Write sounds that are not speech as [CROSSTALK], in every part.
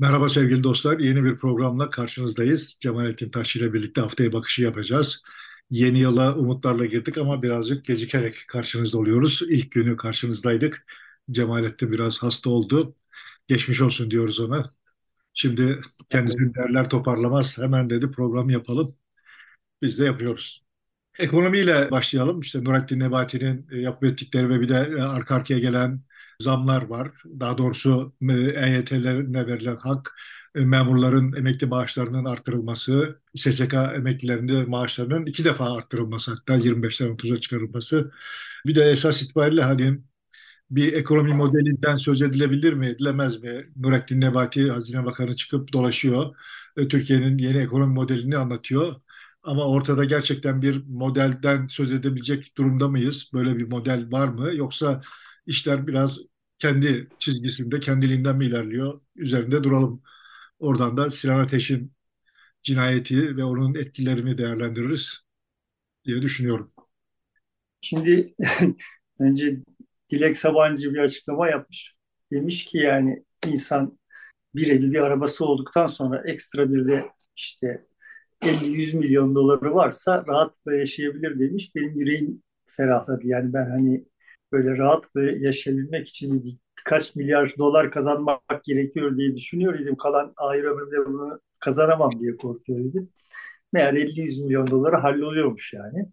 Merhaba sevgili dostlar. Yeni bir programla karşınızdayız. Cemalettin Taşçı ile birlikte haftaya bakışı yapacağız. Yeni yıla umutlarla girdik ama birazcık gecikerek karşınızda oluyoruz. İlk günü karşınızdaydık. Cemalettin biraz hasta oldu. Geçmiş olsun diyoruz ona. Şimdi kendisini derler toparlamaz. Hemen dedi program yapalım. Biz de yapıyoruz. Ekonomiyle başlayalım. İşte Nurettin Nebati'nin e, yapıp ettikleri ve bir de e, arka arkaya gelen zamlar var. Daha doğrusu EYT'lerine verilen hak, e, memurların emekli maaşlarının artırılması, SSK emeklilerinde maaşlarının iki defa artırılması hatta 25'ten 30'a çıkarılması. Bir de esas itibariyle hani bir ekonomi modelinden söz edilebilir mi, edilemez mi? Nurettin Nebati, Hazine Bakanı çıkıp dolaşıyor. Türkiye'nin yeni ekonomi modelini anlatıyor. Ama ortada gerçekten bir modelden söz edebilecek durumda mıyız? Böyle bir model var mı? Yoksa işler biraz kendi çizgisinde, kendiliğinden mi ilerliyor? Üzerinde duralım. Oradan da Sinan Ateş'in cinayeti ve onun etkilerini değerlendiririz diye düşünüyorum. Şimdi [LAUGHS] önce Dilek Sabancı bir açıklama yapmış. Demiş ki yani insan bir evi bir arabası olduktan sonra ekstra bir de işte 50-100 milyon doları varsa rahatlıkla yaşayabilir demiş. Benim yüreğim ferahladı. Yani ben hani böyle rahatlıkla yaşayabilmek için bir, birkaç milyar dolar kazanmak gerekiyor diye düşünüyor idim. Kalan ahir ömrümde bunu kazanamam diye korkuyor idim. Meğer 50-100 milyon doları halloluyormuş yani.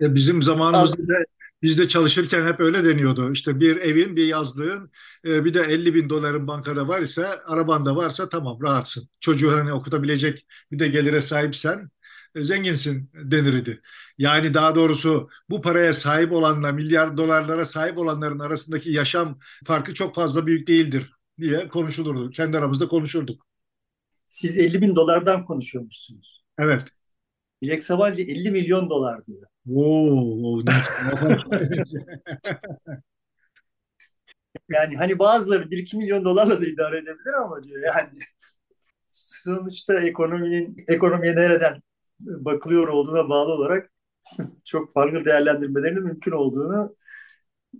E bizim zamanımızda da biz de çalışırken hep öyle deniyordu. İşte bir evin, bir yazlığın, e, bir de 50 bin doların bankada var ise, araban da varsa tamam rahatsın. Çocuğu hani okutabilecek bir de gelire sahipsen zenginsin denirdi. Yani daha doğrusu bu paraya sahip olanla milyar dolarlara sahip olanların arasındaki yaşam farkı çok fazla büyük değildir diye konuşulurdu. Kendi aramızda konuşurduk. Siz 50 bin dolardan konuşuyormuşsunuz. Evet. Dilek Sabancı 50 milyon dolar diyor. Oo, [LAUGHS] yani hani bazıları 1-2 milyon dolarla da idare edebilir ama diyor yani sonuçta ekonominin ekonomiye nereden bakılıyor olduğuna bağlı olarak [LAUGHS] çok farklı değerlendirmelerinin mümkün olduğunu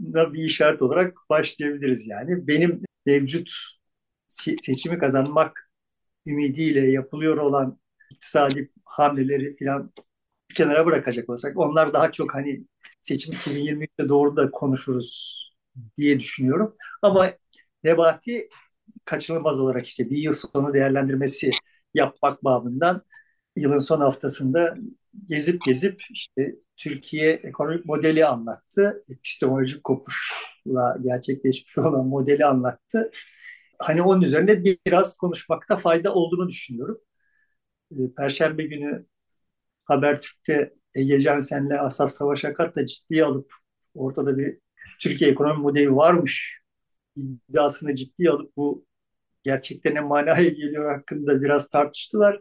da bir işaret olarak başlayabiliriz yani. Benim mevcut seçimi kazanmak ümidiyle yapılıyor olan iktisadi hamleleri falan bir kenara bırakacak olsak onlar daha çok hani seçim 2023'te doğru da konuşuruz diye düşünüyorum. Ama Nebati kaçınılmaz olarak işte bir yıl sonu değerlendirmesi yapmak babından yılın son haftasında gezip gezip işte Türkiye ekonomik modeli anlattı. Epistemolojik kopuşla gerçekleşmiş olan modeli anlattı. Hani onun üzerine biraz konuşmakta fayda olduğunu düşünüyorum. Ee, Perşembe günü Habertürk'te Ege Cansen'le Asaf Savaş Akat da ciddiye alıp ortada bir Türkiye ekonomi modeli varmış iddiasını ciddiye alıp bu gerçekten ne manaya geliyor hakkında biraz tartıştılar.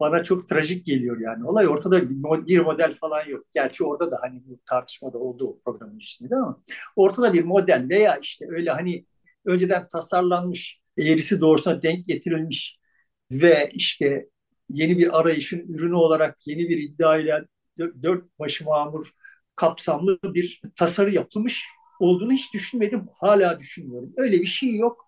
Bana çok trajik geliyor yani. Olay ortada bir model falan yok. Gerçi orada da hani bu tartışmada oldu o programın içinde ama ortada bir model veya işte öyle hani önceden tasarlanmış, eğrisi doğrusuna denk getirilmiş ve işte yeni bir arayışın ürünü olarak yeni bir iddia ile dört başı mamur kapsamlı bir tasarı yapılmış olduğunu hiç düşünmedim. Hala düşünmüyorum. Öyle bir şey yok.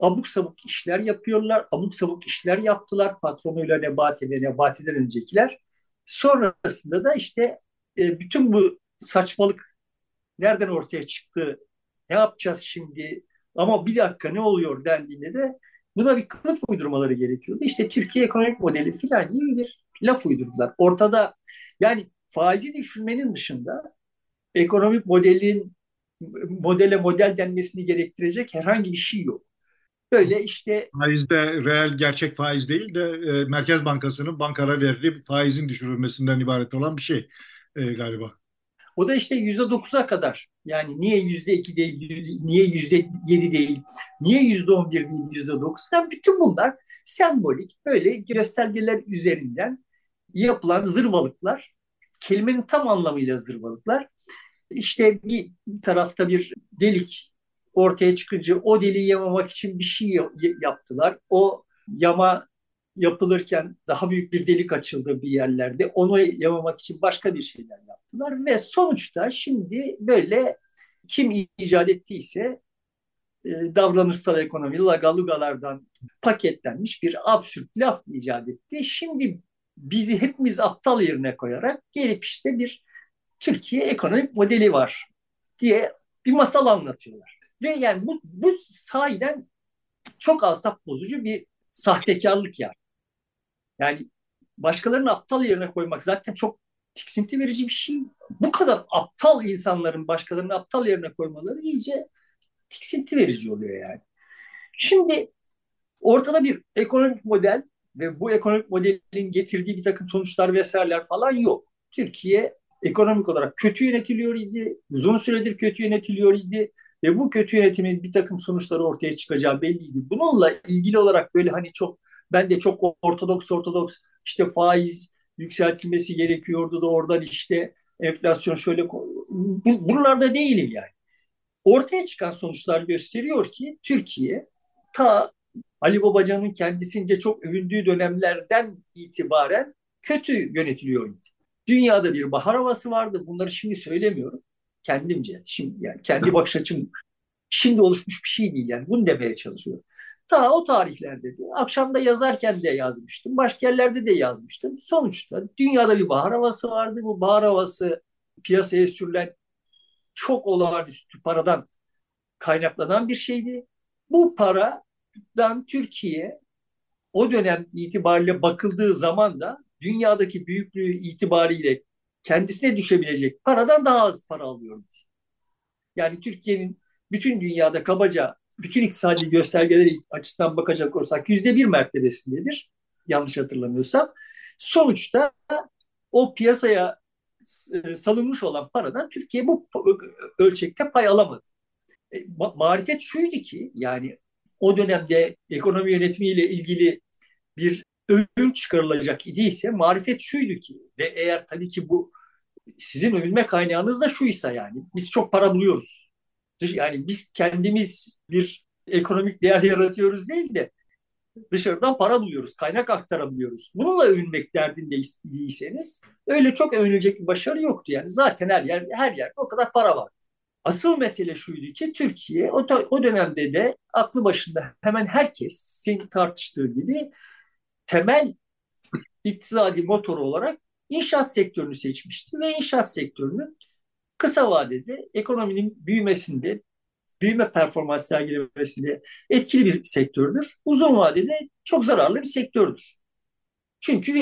Abuk sabuk işler yapıyorlar. Abuk sabuk işler yaptılar. Patronuyla Nebati ve Nebati'den öncekiler. Sonrasında da işte e, bütün bu saçmalık nereden ortaya çıktı? Ne yapacağız şimdi? Ama bir dakika ne oluyor dendiğinde de Buna bir kılıf uydurmaları gerekiyordu. İşte Türkiye ekonomik modeli filan gibi bir laf uydurdular. Ortada yani faizi düşürmenin dışında ekonomik modelin modele model denmesini gerektirecek herhangi bir şey yok. Böyle işte faizde reel gerçek faiz değil de e, Merkez Bankası'nın bankara verdiği faizin düşürülmesinden ibaret olan bir şey e, galiba. O da işte yüzde dokuza kadar. Yani niye yüzde iki değil, niye yüzde yedi değil, niye yüzde on bir değil, yüzde dokuz? Bütün bunlar sembolik böyle göstergeler üzerinden yapılan zırvalıklar, kelimenin tam anlamıyla zırvalıklar. İşte bir tarafta bir delik ortaya çıkınca o deliği yamamak için bir şey yaptılar. O yama yapılırken daha büyük bir delik açıldı bir yerlerde. Onu yamamak için başka bir şeyler yaptılar ve sonuçta şimdi böyle kim icat ettiyse e, davranışsal ekonomi, lagalugalardan paketlenmiş bir absürt laf icat etti. Şimdi bizi hepimiz aptal yerine koyarak gelip işte bir Türkiye ekonomik modeli var diye bir masal anlatıyorlar. Ve yani bu, bu sahiden çok asap bozucu bir sahtekarlık yani. Yani başkalarını aptal yerine koymak zaten çok tiksinti verici bir şey. Bu kadar aptal insanların başkalarını aptal yerine koymaları iyice tiksinti verici oluyor yani. Şimdi ortada bir ekonomik model ve bu ekonomik modelin getirdiği bir takım sonuçlar vesaireler falan yok. Türkiye ekonomik olarak kötü yönetiliyor idi, uzun süredir kötü yönetiliyor idi ve bu kötü yönetimin bir takım sonuçları ortaya çıkacağı belliydi. Bununla ilgili olarak böyle hani çok ben de çok ortodoks ortodoks işte faiz yükseltilmesi gerekiyordu da oradan işte enflasyon şöyle buralarda değilim yani. Ortaya çıkan sonuçlar gösteriyor ki Türkiye ta Ali Babacan'ın kendisince çok övündüğü dönemlerden itibaren kötü yönetiliyor. Dünyada bir bahar havası vardı. Bunları şimdi söylemiyorum. Kendimce, şimdi yani kendi bakış açım şimdi oluşmuş bir şey değil yani. Bunu demeye çalışıyorum. Ta o tarihlerde de akşamda yazarken de yazmıştım. Başka yerlerde de yazmıştım. Sonuçta dünyada bir bahar havası vardı. Bu bahar havası piyasaya sürülen çok olağanüstü paradan kaynaklanan bir şeydi. Bu paradan Türkiye o dönem itibariyle bakıldığı zaman da dünyadaki büyüklüğü itibariyle kendisine düşebilecek paradan daha az para alıyordu. Yani Türkiye'nin bütün dünyada kabaca bütün iktisadi göstergeleri açısından bakacak olursak yüzde bir mertebesindedir. Yanlış hatırlamıyorsam. Sonuçta o piyasaya e, salınmış olan paradan Türkiye bu ölçekte pay alamadı. E, marifet şuydu ki yani o dönemde ekonomi yönetimiyle ilgili bir ödül çıkarılacak idiyse marifet şuydu ki ve eğer tabii ki bu sizin övünme kaynağınız da şuysa yani biz çok para buluyoruz. Yani biz kendimiz bir ekonomik değer yaratıyoruz değil de dışarıdan para buluyoruz, kaynak aktarabiliyoruz. Bununla övünmek derdindeyseniz öyle çok övünecek bir başarı yoktu yani. Zaten her yer her yerde o kadar para var. Asıl mesele şuydu ki Türkiye o, o dönemde de aklı başında hemen herkes senin tartıştığı gibi temel iktisadi motor olarak inşaat sektörünü seçmişti ve inşaat sektörünün kısa vadede ekonominin büyümesinde, büyüme performans sergilemesinde etkili bir sektördür. Uzun vadede çok zararlı bir sektördür. Çünkü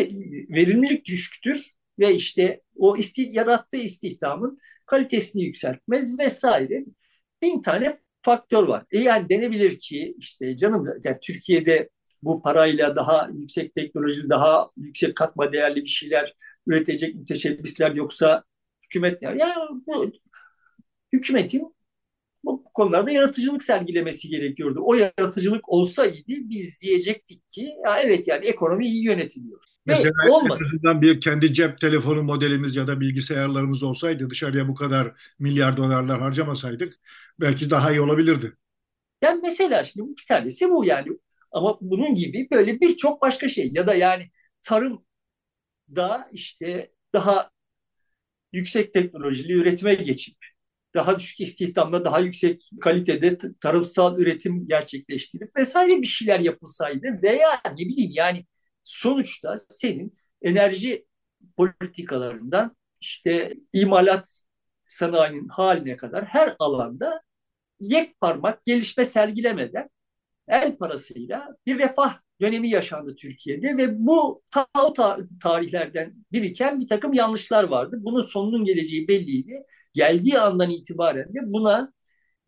verimlilik düşüktür ve işte o isti yarattığı istihdamın kalitesini yükseltmez vesaire. Bin tane faktör var. E yani denebilir ki işte canım yani Türkiye'de bu parayla daha yüksek teknolojili, daha yüksek katma değerli bir şeyler üretecek müteşebbisler yoksa hükümet ne? Yani bu hükümetin bu konularda yaratıcılık sergilemesi gerekiyordu. O yaratıcılık olsaydı biz diyecektik ki ya evet yani ekonomi iyi yönetiliyor. Mesela Ve olmadı. en bir kendi cep telefonu modelimiz ya da bilgisayarlarımız olsaydı dışarıya bu kadar milyar dolarlar harcamasaydık belki daha iyi olabilirdi. Yani mesela şimdi bir tanesi bu yani ama bunun gibi böyle birçok başka şey. Ya da yani tarım da işte daha yüksek teknolojili üretime geçip daha düşük istihdamla daha yüksek kalitede tarımsal üretim gerçekleştirip vesaire bir şeyler yapılsaydı veya ne bileyim yani sonuçta senin enerji politikalarından işte imalat sanayinin haline kadar her alanda yek parmak gelişme sergilemeden el parasıyla bir refah dönemi yaşandı Türkiye'de ve bu ta o ta tarihlerden biriken bir takım yanlışlar vardı. Bunun sonunun geleceği belliydi. Geldiği andan itibaren de buna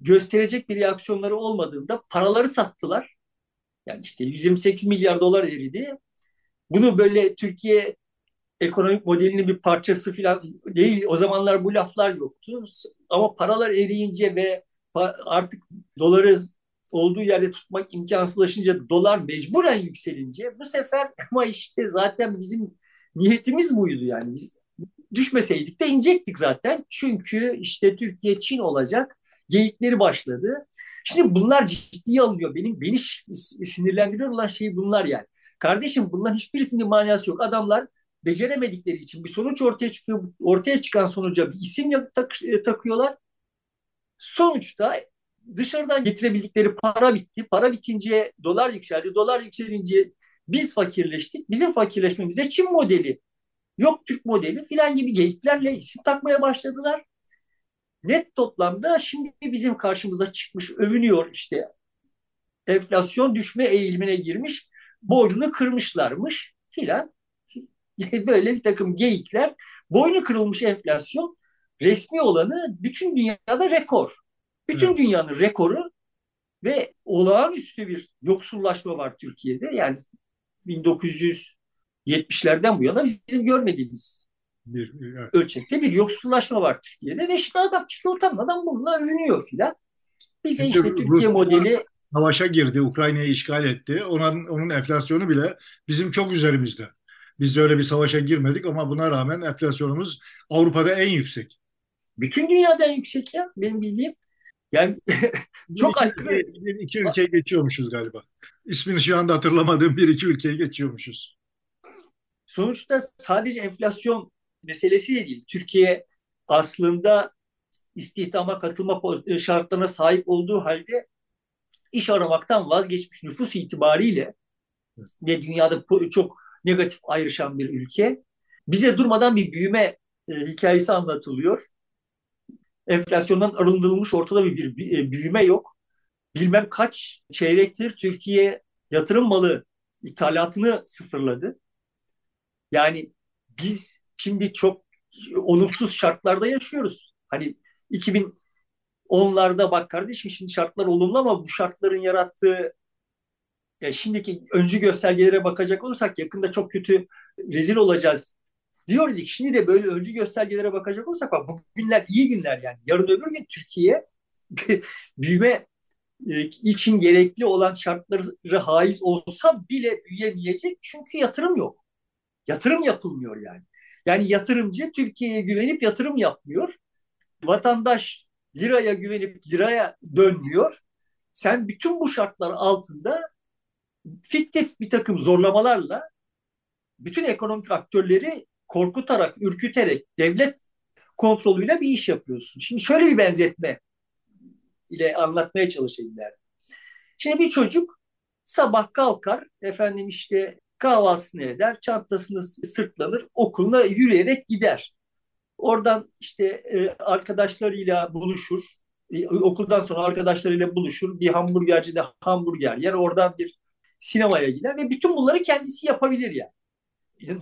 gösterecek bir reaksiyonları olmadığında paraları sattılar. Yani işte 128 milyar dolar eridi. Bunu böyle Türkiye ekonomik modelinin bir parçası falan değil. O zamanlar bu laflar yoktu. Ama paralar eriyince ve artık doları olduğu yerde tutmak imkansızlaşınca dolar mecburen yükselince bu sefer [LAUGHS] ama işte zaten bizim niyetimiz buydu yani biz düşmeseydik de inecektik zaten çünkü işte Türkiye Çin olacak geyikleri başladı. Şimdi bunlar ciddiye alınıyor. Benim beni sinirlendiriyor olan şey bunlar yani. Kardeşim bunların hiçbirisinin manası yok. Adamlar beceremedikleri için bir sonuç ortaya çıkıyor. Ortaya çıkan sonuca bir isim tak, takıyorlar. Sonuçta dışarıdan getirebildikleri para bitti. Para bitince dolar yükseldi. Dolar yükselince biz fakirleştik. Bizim fakirleşmemize Çin modeli, yok Türk modeli filan gibi geyiklerle isim takmaya başladılar. Net toplamda şimdi bizim karşımıza çıkmış, övünüyor işte. Enflasyon düşme eğilimine girmiş, boynunu kırmışlarmış filan. [LAUGHS] Böyle bir takım geyikler. Boynu kırılmış enflasyon resmi olanı bütün dünyada rekor. Bütün evet. dünyanın rekoru ve olağanüstü bir yoksullaşma var Türkiye'de. Yani 1970'lerden bu yana bizim görmediğimiz bir, evet. ölçekte bir yoksullaşma var Türkiye'de ve şimdi adam çıkıyor utanmadan bununla övünüyor filan. Bize işte Türkiye Rusya modeli savaşa girdi, Ukrayna'yı işgal etti. Onun, onun enflasyonu bile bizim çok üzerimizde. Biz de öyle bir savaşa girmedik ama buna rağmen enflasyonumuz Avrupa'da en yüksek. Bütün dünyada en yüksek ya benim bildiğim. Yani çok aykırı. Bir, iki ülkeyi geçiyormuşuz galiba. İsmini şu anda hatırlamadığım bir iki ülkeyi geçiyormuşuz. Sonuçta sadece enflasyon meselesi de değil. Türkiye aslında istihdama katılma şartlarına sahip olduğu halde iş aramaktan vazgeçmiş nüfus itibariyle ve dünyada çok negatif ayrışan bir ülke. Bize durmadan bir büyüme e, hikayesi anlatılıyor enflasyondan arındırılmış ortada bir, bir e, büyüme yok. Bilmem kaç çeyrektir Türkiye yatırım malı ithalatını sıfırladı. Yani biz şimdi çok olumsuz şartlarda yaşıyoruz. Hani 2010'larda bak kardeşim şimdi şartlar olumlu ama bu şartların yarattığı ya şimdiki öncü göstergelere bakacak olursak yakında çok kötü rezil olacağız Diyor idik şimdi de böyle öncü göstergelere bakacak olursak bak bu günler iyi günler yani. Yarın öbür gün Türkiye [LAUGHS] büyüme e, için gerekli olan şartları haiz olsa bile büyüyemeyecek çünkü yatırım yok. Yatırım yapılmıyor yani. Yani yatırımcı Türkiye'ye güvenip yatırım yapmıyor. Vatandaş liraya güvenip liraya dönmüyor. Sen bütün bu şartlar altında fiktif bir takım zorlamalarla bütün ekonomik aktörleri korkutarak, ürküterek devlet kontrolüyle bir iş yapıyorsun. Şimdi şöyle bir benzetme ile anlatmaya çalışayım der. Şimdi bir çocuk sabah kalkar, efendim işte kahvaltısını eder, çantasını sırtlanır, okuluna yürüyerek gider. Oradan işte e, arkadaşlarıyla buluşur, e, okuldan sonra arkadaşlarıyla buluşur, bir hamburgercide hamburger yer, oradan bir sinemaya gider ve bütün bunları kendisi yapabilir yani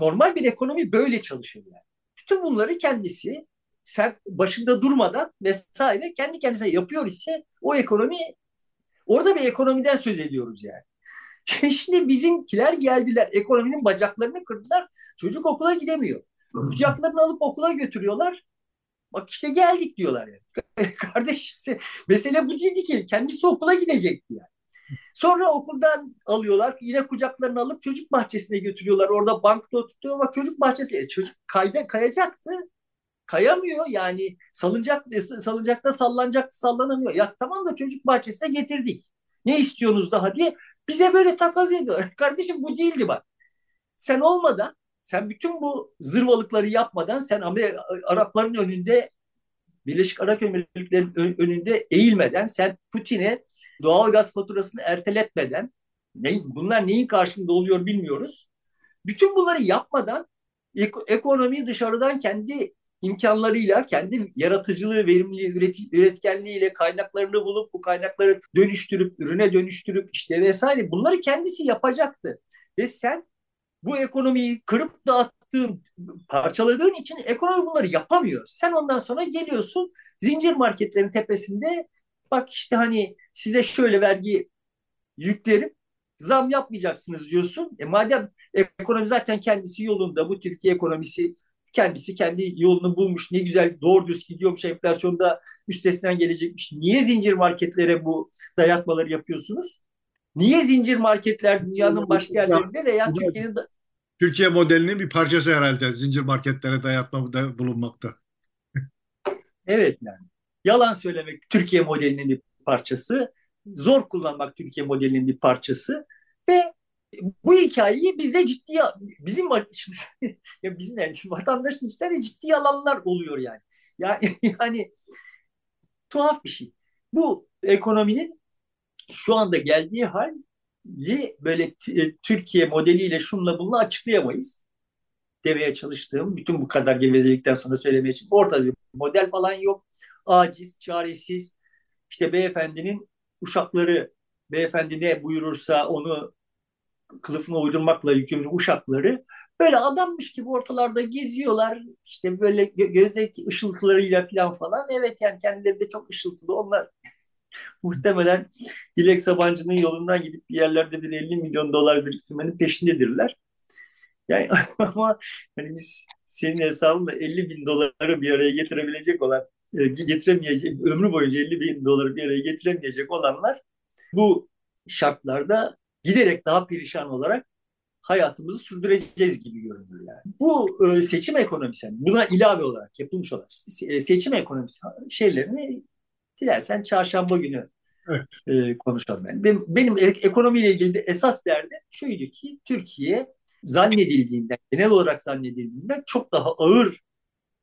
normal bir ekonomi böyle çalışır yani. Bütün bunları kendisi sen başında durmadan vesaire kendi kendisine yapıyor ise o ekonomi orada bir ekonomiden söz ediyoruz yani. [LAUGHS] Şimdi bizimkiler geldiler ekonominin bacaklarını kırdılar. Çocuk okula gidemiyor. Kucaklarını alıp okula götürüyorlar. Bak işte geldik diyorlar yani. [LAUGHS] Kardeş mesele bu değildi ki. Kendisi okula gidecekti yani. Sonra okuldan alıyorlar. Yine kucaklarını alıp çocuk bahçesine götürüyorlar. Orada bankta tutuyor. Bak çocuk bahçesi. E, çocuk kayda, kayacaktı. Kayamıyor yani. Salıncak, salıncakta sallanacaktı sallanamıyor. Ya tamam da çocuk bahçesine getirdik. Ne istiyorsunuz daha diye bize böyle takas ediyor. [LAUGHS] Kardeşim bu değildi bak. Sen olmadan sen bütün bu zırvalıkları yapmadan sen Amerika, Arapların önünde Birleşik Arap Emirlikleri'nin önünde eğilmeden sen Putin'e doğal gaz faturasını erteletmeden ne, bunlar neyin karşılığında oluyor bilmiyoruz. Bütün bunları yapmadan ek, ekonomiyi dışarıdan kendi imkanlarıyla, kendi yaratıcılığı, verimliliği, üret, üretkenliğiyle kaynaklarını bulup bu kaynakları dönüştürüp, ürüne dönüştürüp işte vesaire bunları kendisi yapacaktı. Ve sen bu ekonomiyi kırıp dağıttığın, parçaladığın için ekonomi bunları yapamıyor. Sen ondan sonra geliyorsun zincir marketlerin tepesinde bak işte hani size şöyle vergi yüklerim zam yapmayacaksınız diyorsun. E madem ekonomi zaten kendisi yolunda bu Türkiye ekonomisi kendisi kendi yolunu bulmuş ne güzel doğru düz gidiyormuş enflasyonda üstesinden gelecekmiş. Niye zincir marketlere bu dayatmaları yapıyorsunuz? Niye zincir marketler dünyanın başka yerlerinde veya Türkiye'nin Türkiye modelinin bir parçası herhalde zincir marketlere dayatma bulunmakta. evet yani. Yalan söylemek Türkiye modelinin bir parçası. Zor kullanmak Türkiye modelinin bir parçası. Ve bu hikayeyi bizde ciddi bizim ya bizim [LAUGHS] yani vatandaşın ciddi alanlar oluyor yani. Yani [LAUGHS] yani tuhaf bir şey. Bu ekonominin şu anda geldiği hali böyle e, Türkiye modeliyle şunla bununla açıklayamayız. Demeye çalıştığım bütün bu kadar gevezelikten sonra söylemeye için ortada bir model falan yok. Aciz, çaresiz. İşte beyefendinin uşakları, beyefendi ne buyurursa onu kılıfına uydurmakla yükümlü uşakları böyle adammış gibi ortalarda geziyorlar. İşte böyle gö- gözdeki ışıltılarıyla falan falan. Evet yani kendileri de çok ışıltılı. Onlar [LAUGHS] muhtemelen Dilek Sabancı'nın yolundan gidip bir yerlerde bir 50 milyon dolar biriktirmenin peşindedirler. Yani [LAUGHS] ama hani biz senin hesabınla 50 bin doları bir araya getirebilecek olan getiremeyecek, ömrü boyunca 50 bin doları bir araya getiremeyecek olanlar bu şartlarda giderek daha perişan olarak hayatımızı sürdüreceğiz gibi görünüyor yani. Bu e, seçim ekonomisi, yani buna ilave olarak yapılmış olan e, seçim ekonomisi şeylerini dilersen çarşamba günü evet. e, konuşalım. Yani benim, benim ekonomiyle ilgili de esas derdim şuydu ki Türkiye zannedildiğinden, genel olarak zannedildiğinden çok daha ağır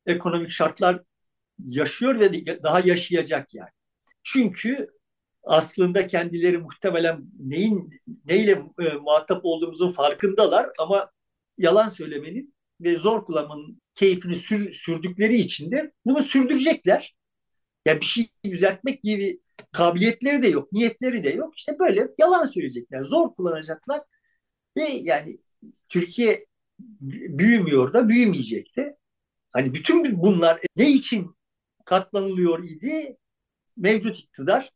ekonomik şartlar yaşıyor ve daha yaşayacak yani. Çünkü aslında kendileri muhtemelen neyin neyle e, muhatap olduğumuzun farkındalar ama yalan söylemenin ve zor kullanmanın keyfini sür, sürdükleri için de bunu sürdürecekler. Yani bir şey düzeltmek gibi kabiliyetleri de yok, niyetleri de yok. İşte böyle yalan söyleyecekler, zor kullanacaklar ve yani Türkiye büyümüyor da büyümeyecek de. Hani bütün bunlar ne için katlanılıyor idi? Mevcut iktidar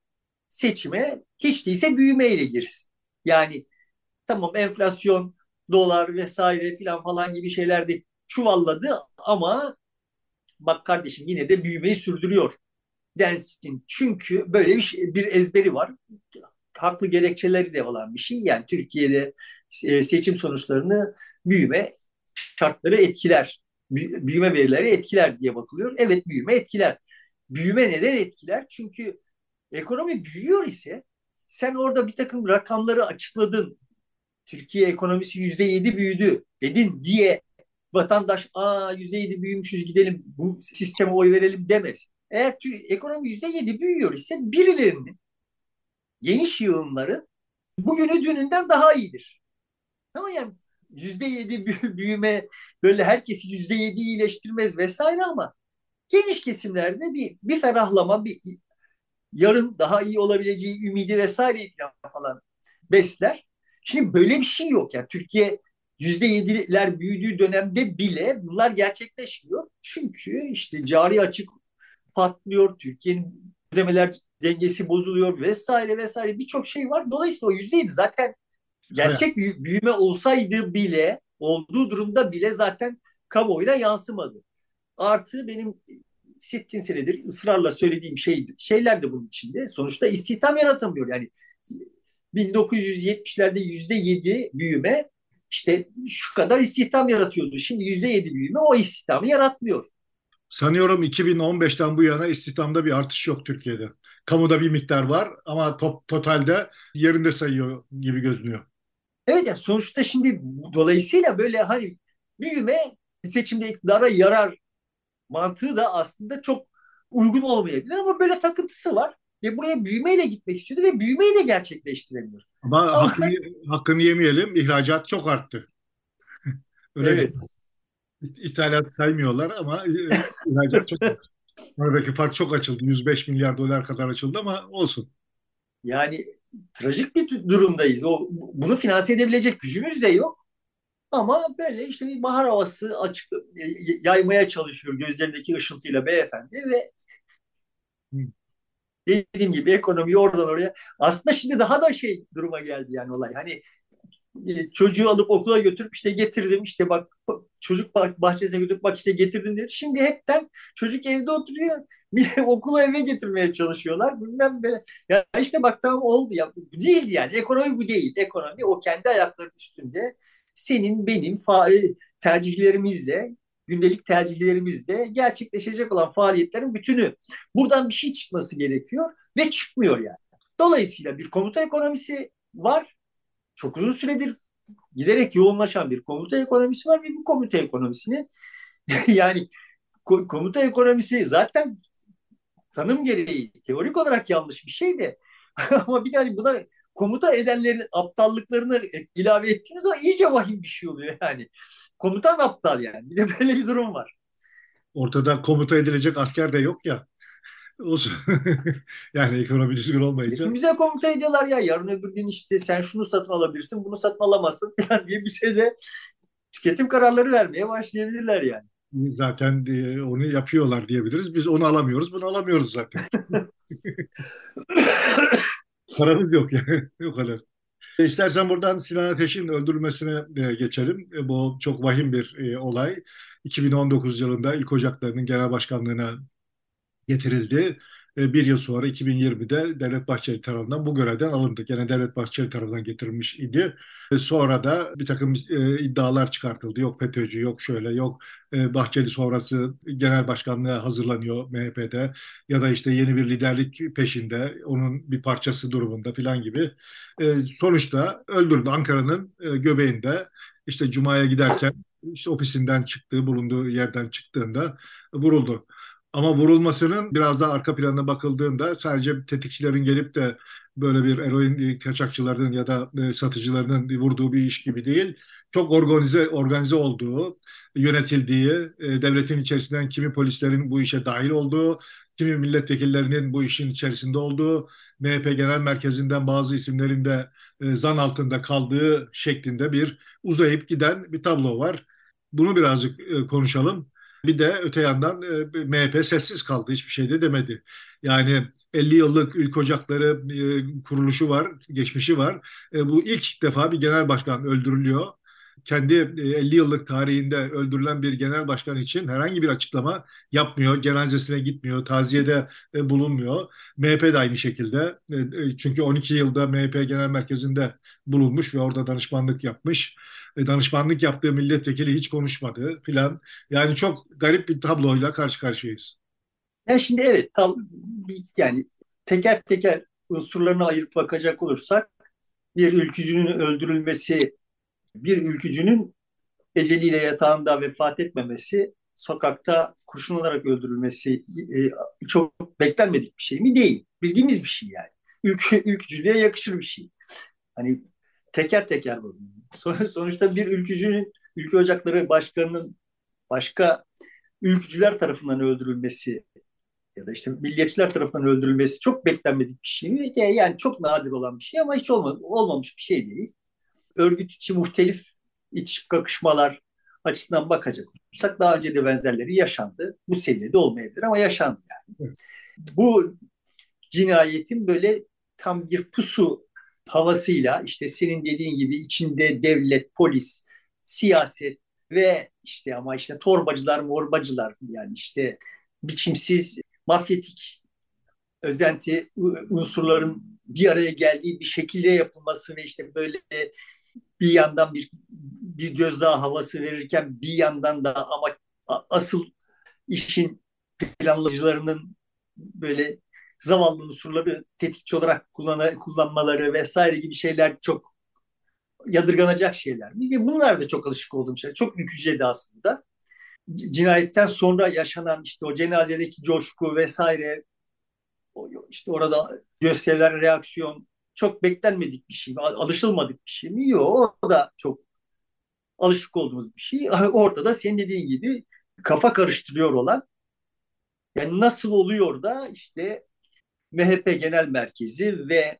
seçime hiç değilse büyümeyle girsin. Yani tamam enflasyon, dolar vesaire filan falan gibi şeyler de çuvalladı ama bak kardeşim yine de büyümeyi sürdürüyor densin. Çünkü böyle bir, şey, bir ezberi var. Haklı gerekçeleri de olan bir şey. Yani Türkiye'de e, seçim sonuçlarını büyüme şartları etkiler. Büyüme verileri etkiler diye bakılıyor. Evet büyüme etkiler. Büyüme neden etkiler? Çünkü ekonomi büyüyor ise sen orada bir takım rakamları açıkladın. Türkiye ekonomisi yüzde yedi büyüdü dedin diye vatandaş aa yüzde yedi büyümüşüz gidelim bu sisteme oy verelim demez. Eğer ekonomi yüzde yedi büyüyor ise birilerinin geniş yığınları bugünü dününden daha iyidir. Ama yani yüzde yedi büyüme böyle herkesi yüzde yedi iyileştirmez vesaire ama geniş kesimlerde bir, bir ferahlama, bir yarın daha iyi olabileceği ümidi vesaire falan besler. Şimdi böyle bir şey yok. Yani Türkiye yüzde yediler büyüdüğü dönemde bile bunlar gerçekleşmiyor. Çünkü işte cari açık patlıyor, Türkiye'nin ödemeler dengesi bozuluyor vesaire vesaire birçok şey var. Dolayısıyla o yüzde zaten gerçek evet. büyüme olsaydı bile olduğu durumda bile zaten kamuoyuna yansımadı. Artı benim sittin senedir ısrarla söylediğim şey, şeyler de bunun içinde. Sonuçta istihdam yaratamıyor. Yani 1970'lerde yüzde yedi büyüme işte şu kadar istihdam yaratıyordu. Şimdi yüzde yedi büyüme o istihdamı yaratmıyor. Sanıyorum 2015'ten bu yana istihdamda bir artış yok Türkiye'de. Kamuda bir miktar var ama top, totalde yerinde sayıyor gibi gözünüyor. Evet yani sonuçta şimdi dolayısıyla böyle hani büyüme seçimde iktidara yarar mantığı da aslında çok uygun olmayabilir ama böyle takıntısı var. Ve buraya büyümeyle gitmek istiyordu ve büyümeyi de gerçekleştiremiyor. Ama, ama hakkını, hakkını yemeyelim. ihracat çok arttı. [LAUGHS] Öyle evet. İthalat saymıyorlar ama e, ihracat çok arttı. [LAUGHS] Aradaki fark çok açıldı. 105 milyar dolar kadar açıldı ama olsun. Yani trajik bir durumdayız. O bunu finanse edebilecek gücümüz de yok. Ama böyle işte bir bahar havası açık e, yaymaya çalışıyor gözlerindeki ışıltıyla beyefendi ve dediğim gibi ekonomi oradan oraya. Aslında şimdi daha da şey duruma geldi yani olay. Hani e, çocuğu alıp okula götürüp işte getirdim işte bak çocuk bahçesine götürüp bak işte getirdim dedi. Şimdi hepten çocuk evde oturuyor. Bir okula eve getirmeye çalışıyorlar. Bilmem böyle. Ya işte bak tamam oldu ya. Bu değildi yani. Ekonomi bu değil. Ekonomi o kendi ayaklarının üstünde senin benim fa- tercihlerimizle gündelik tercihlerimizde gerçekleşecek olan faaliyetlerin bütünü. Buradan bir şey çıkması gerekiyor ve çıkmıyor yani. Dolayısıyla bir komuta ekonomisi var. Çok uzun süredir giderek yoğunlaşan bir komuta ekonomisi var ve bu komuta ekonomisinin [LAUGHS] yani komuta ekonomisi zaten tanım gereği teorik olarak yanlış bir şey de [LAUGHS] ama bir de buna komuta edenlerin aptallıklarını ilave ettiğimiz zaman iyice vahim bir şey oluyor yani. Komutan aptal yani. Bir de böyle bir durum var. Ortada komuta edilecek asker de yok ya. [LAUGHS] Olsun. [LAUGHS] yani ekonomi düzgün olmayınca. Bize komuta ediyorlar ya yarın öbür gün işte sen şunu satın alabilirsin bunu satın alamazsın falan diye bize de tüketim kararları vermeye başlayabilirler yani. Zaten e, onu yapıyorlar diyebiliriz. Biz onu alamıyoruz, bunu alamıyoruz zaten. [COUGHS] Paramız yok yani. [LAUGHS] O kadar. E, istersen buradan Sinan Ateş'in öldürülmesine e, geçelim. Bu çok vahim bir olay. 2019 yılında İlk Ocakları'nın genel başkanlığına getirildi. E, bir yıl sonra 2020'de Devlet Bahçeli tarafından bu görevden alındı. Gene Devlet Bahçeli tarafından getirilmiş idi. E, sonra da bir takım e, iddialar çıkartıldı. Yok FETÖ'cü, yok şöyle, yok Bahçeli sonrası genel başkanlığa hazırlanıyor MHP'de ya da işte yeni bir liderlik peşinde, onun bir parçası durumunda filan gibi. Sonuçta öldürüldü Ankara'nın göbeğinde. İşte Cuma'ya giderken işte ofisinden çıktığı, bulunduğu yerden çıktığında vuruldu. Ama vurulmasının biraz daha arka planına bakıldığında sadece tetikçilerin gelip de böyle bir eroin kaçakçılarının ya da e, satıcılarının vurduğu bir iş gibi değil. Çok organize organize olduğu, yönetildiği, e, devletin içerisinden kimi polislerin bu işe dahil olduğu, kimi milletvekillerinin bu işin içerisinde olduğu, MHP Genel Merkezi'nden bazı isimlerin de e, zan altında kaldığı şeklinde bir uzayıp giden bir tablo var. Bunu birazcık konuşalım. Bir de öte yandan e, MHP sessiz kaldı. Hiçbir şey de demedi. Yani 50 yıllık ülk ocakları e, kuruluşu var, geçmişi var. E, bu ilk defa bir genel başkan öldürülüyor. Kendi 50 yıllık tarihinde öldürülen bir genel başkan için herhangi bir açıklama yapmıyor. Cenazesine gitmiyor, taziyede bulunmuyor. MHP de aynı şekilde. Çünkü 12 yılda MHP Genel Merkezi'nde bulunmuş ve orada danışmanlık yapmış danışmanlık yaptığı milletvekili hiç konuşmadı filan. Yani çok garip bir tabloyla karşı karşıyayız. Ya şimdi evet tam yani teker teker unsurlarını ayırıp bakacak olursak bir ülkücünün öldürülmesi, bir ülkücünün eceliyle yatağında vefat etmemesi, sokakta kurşun olarak öldürülmesi e, çok beklenmedik bir şey mi? Değil. Bildiğimiz bir şey yani. Ülkü, ülkücülüğe yakışır bir şey. Hani teker teker bu. Sonuçta bir ülkücünün, ülke ocakları başkanının başka ülkücüler tarafından öldürülmesi ya da işte milliyetçiler tarafından öldürülmesi çok beklenmedik bir şey mi? Yani çok nadir olan bir şey ama hiç olmadı, olmamış bir şey değil. Örgüt içi muhtelif iç kakışmalar açısından bakacak olursak daha önce de benzerleri yaşandı. Bu seviyede olmayabilir ama yaşandı yani. Bu cinayetin böyle tam bir pusu havasıyla işte senin dediğin gibi içinde devlet, polis, siyaset ve işte ama işte torbacılar, morbacılar yani işte biçimsiz, mafyatik özenti unsurların bir araya geldiği bir şekilde yapılması ve işte böyle bir yandan bir bir gözdağı havası verirken bir yandan da ama asıl işin planlayıcılarının böyle zavallı unsurları tetikçi olarak kullan kullanmaları vesaire gibi şeyler çok yadırganacak şeyler. Bunlar da çok alışık olduğum şeyler. Çok ülküceydi aslında. Cinayetten sonra yaşanan işte o cenazedeki coşku vesaire işte orada gösterilen reaksiyon çok beklenmedik bir şey mi? Alışılmadık bir şey mi? Yok. O da çok alışık olduğumuz bir şey. Ortada senin dediğin gibi kafa karıştırıyor olan yani nasıl oluyor da işte MHP Genel Merkezi ve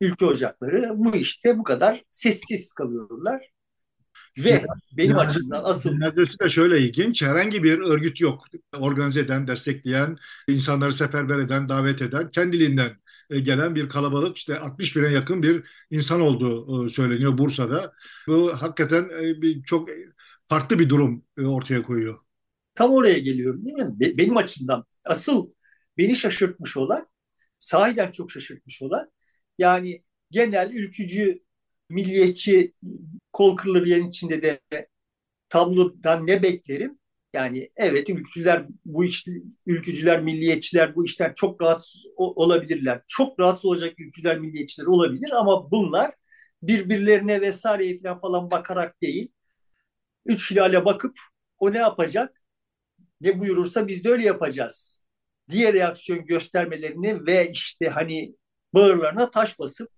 ülke ocakları bu işte bu kadar sessiz kalıyorlar. Ve benim açımdan asıl... Neredeyse de şöyle ilginç. Herhangi bir örgüt yok. Organize eden, destekleyen, insanları seferber eden, davet eden, kendiliğinden gelen bir kalabalık işte 60 bine yakın bir insan olduğu e, söyleniyor Bursa'da. Bu hakikaten e, bir çok farklı bir durum ortaya koyuyor. Tam oraya geliyorum değil mi? Benim açımdan asıl beni şaşırtmış olan sahiden çok şaşırtmış olan yani genel ülkücü, milliyetçi kol kırılır içinde de tablodan ne beklerim? Yani evet ülkücüler bu iş ülkücüler, milliyetçiler bu işten çok rahatsız olabilirler. Çok rahatsız olacak ülkücüler, milliyetçiler olabilir ama bunlar birbirlerine vesaire falan bakarak değil. Üç hilale bakıp o ne yapacak? Ne buyurursa biz de öyle yapacağız diğer reaksiyon göstermelerini ve işte hani bağırlarına taş basıp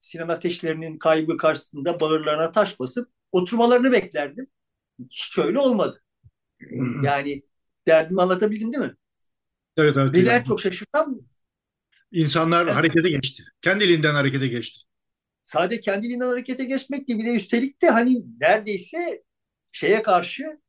sinema ateşlerinin kaybı karşısında bağırlarına taş basıp oturmalarını beklerdim. Hiç öyle olmadı. Yani derdimi anlatabildim değil mi? Evet, evet. Beni en çok şaşırtan insanlar evet. harekete geçti. Kendiliğinden harekete geçti. Sadece kendiliğinden harekete geçmek değil bir de üstelik de hani neredeyse şeye karşı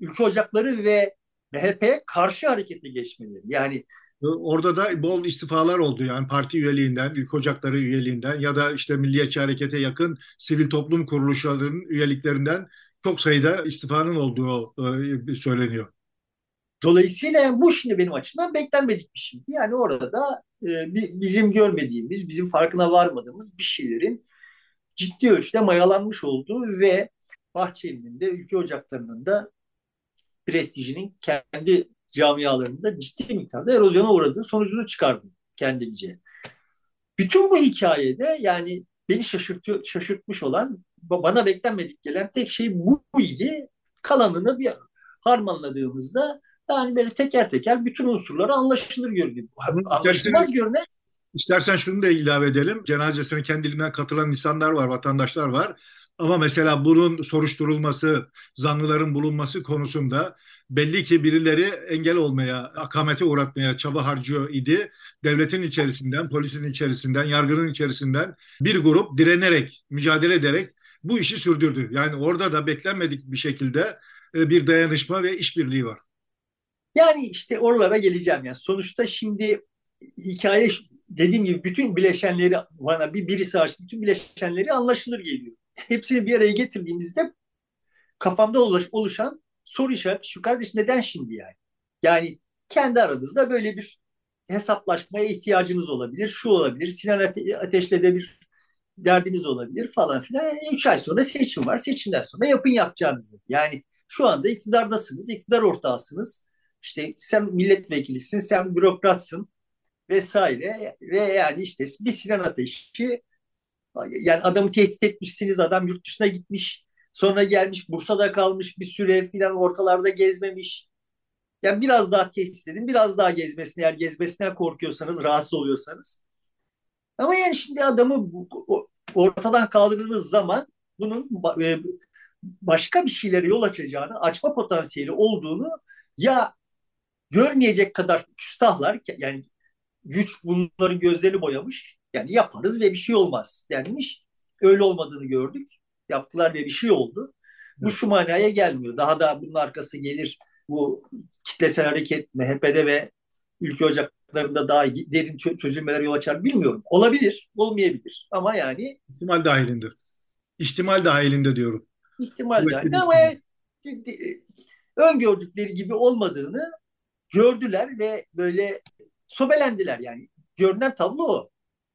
ülke ocakları ve MHP'ye karşı harekete geçmeleri. Yani Orada da bol istifalar oldu yani parti üyeliğinden, ülke ocakları üyeliğinden ya da işte Milliyetçi Hareket'e yakın sivil toplum kuruluşlarının üyeliklerinden çok sayıda istifanın olduğu e, söyleniyor. Dolayısıyla bu şimdi benim açımdan beklenmedik bir şeydi. Yani orada e, bizim görmediğimiz, bizim farkına varmadığımız bir şeylerin ciddi ölçüde mayalanmış olduğu ve Bahçeli'nin de ülke ocaklarının da prestijinin kendi camialarında ciddi miktarda erozyona uğradığı sonucunu çıkardı kendince. Bütün bu hikayede yani beni şaşırtıyor, şaşırtmış olan bana beklenmedik gelen tek şey bu idi. Kalanını bir harmanladığımızda yani böyle teker teker bütün unsurları anlaşılır görünüyor. Anlaşılmaz görünen İstersen şunu da ilave edelim. Cenazesine kendiliğinden katılan insanlar var, vatandaşlar var. Ama mesela bunun soruşturulması, zanlıların bulunması konusunda belli ki birileri engel olmaya, akamete uğratmaya çaba harcıyor idi. Devletin içerisinden, polisin içerisinden, yargının içerisinden bir grup direnerek, mücadele ederek bu işi sürdürdü. Yani orada da beklenmedik bir şekilde e, bir dayanışma ve işbirliği var. Yani işte oralara geleceğim. Yani sonuçta şimdi hikaye dediğim gibi bütün bileşenleri bana bir birisi hariç bütün bileşenleri anlaşılır geliyor. Hepsini bir araya getirdiğimizde kafamda oluşan soru işareti şu kardeş neden şimdi yani? Yani kendi aranızda böyle bir hesaplaşmaya ihtiyacınız olabilir. Şu olabilir. Sinan Ateş'le de bir derdiniz olabilir falan filan. Üç ay sonra seçim var. Seçimden sonra yapın yapacağınızı. Yani şu anda iktidardasınız. iktidar ortağısınız. İşte sen milletvekilisin, sen bürokratsın vesaire ve yani işte bir Sinan Ateş'i yani adamı tehdit etmişsiniz, adam yurt dışına gitmiş, sonra gelmiş Bursa'da kalmış bir süre filan ortalarda gezmemiş. Yani biraz daha tehdit edin, biraz daha gezmesini eğer gezmesinden korkuyorsanız, rahatsız oluyorsanız. Ama yani şimdi adamı ortadan kaldırdığınız zaman bunun e, başka bir şeylere yol açacağını, açma potansiyeli olduğunu ya görmeyecek kadar küstahlar yani güç bunların gözlerini boyamış. Yani yaparız ve bir şey olmaz denmiş. Öyle olmadığını gördük. Yaptılar ve bir şey oldu. Bu şu manaya gelmiyor. Daha da bunun arkası gelir. Bu kitlesel hareket MHP'de ve ülke ocaklarında daha derin çözülmeler yol açar bilmiyorum. Olabilir, olmayabilir. Ama yani... ihtimal dahilinde. İhtimal dahilinde diyorum. İhtimal dahilinde ama öngördükleri gibi olmadığını gördüler ve böyle sobelendiler yani. Görünen tablo o.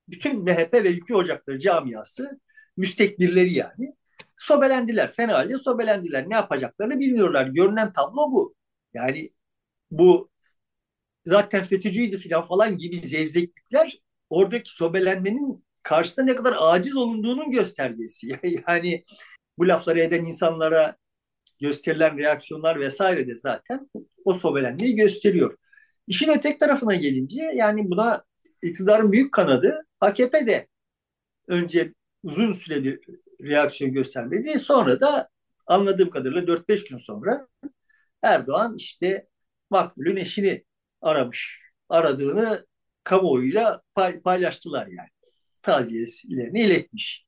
Bütün MHP ve ülke ocakları camiası müstekbirleri yani sobelendiler. Fena halde sobelendiler. Ne yapacaklarını bilmiyorlar. Görünen tablo bu. Yani bu zaten FETÖ'cüydü falan falan gibi zevzeklikler oradaki sobelenmenin karşısında ne kadar aciz olunduğunun göstergesi. [LAUGHS] Yani bu lafları eden insanlara gösterilen reaksiyonlar vesaire de zaten o sobelenmeyi gösteriyor. İşin ötek tarafına gelince yani buna iktidarın büyük kanadı AKP'de önce uzun süreli reaksiyon göstermedi. Sonra da anladığım kadarıyla 4-5 gün sonra Erdoğan işte maktulün eşini aramış. Aradığını kamuoyuyla pay, paylaştılar yani. Taziyelerini iletmiş.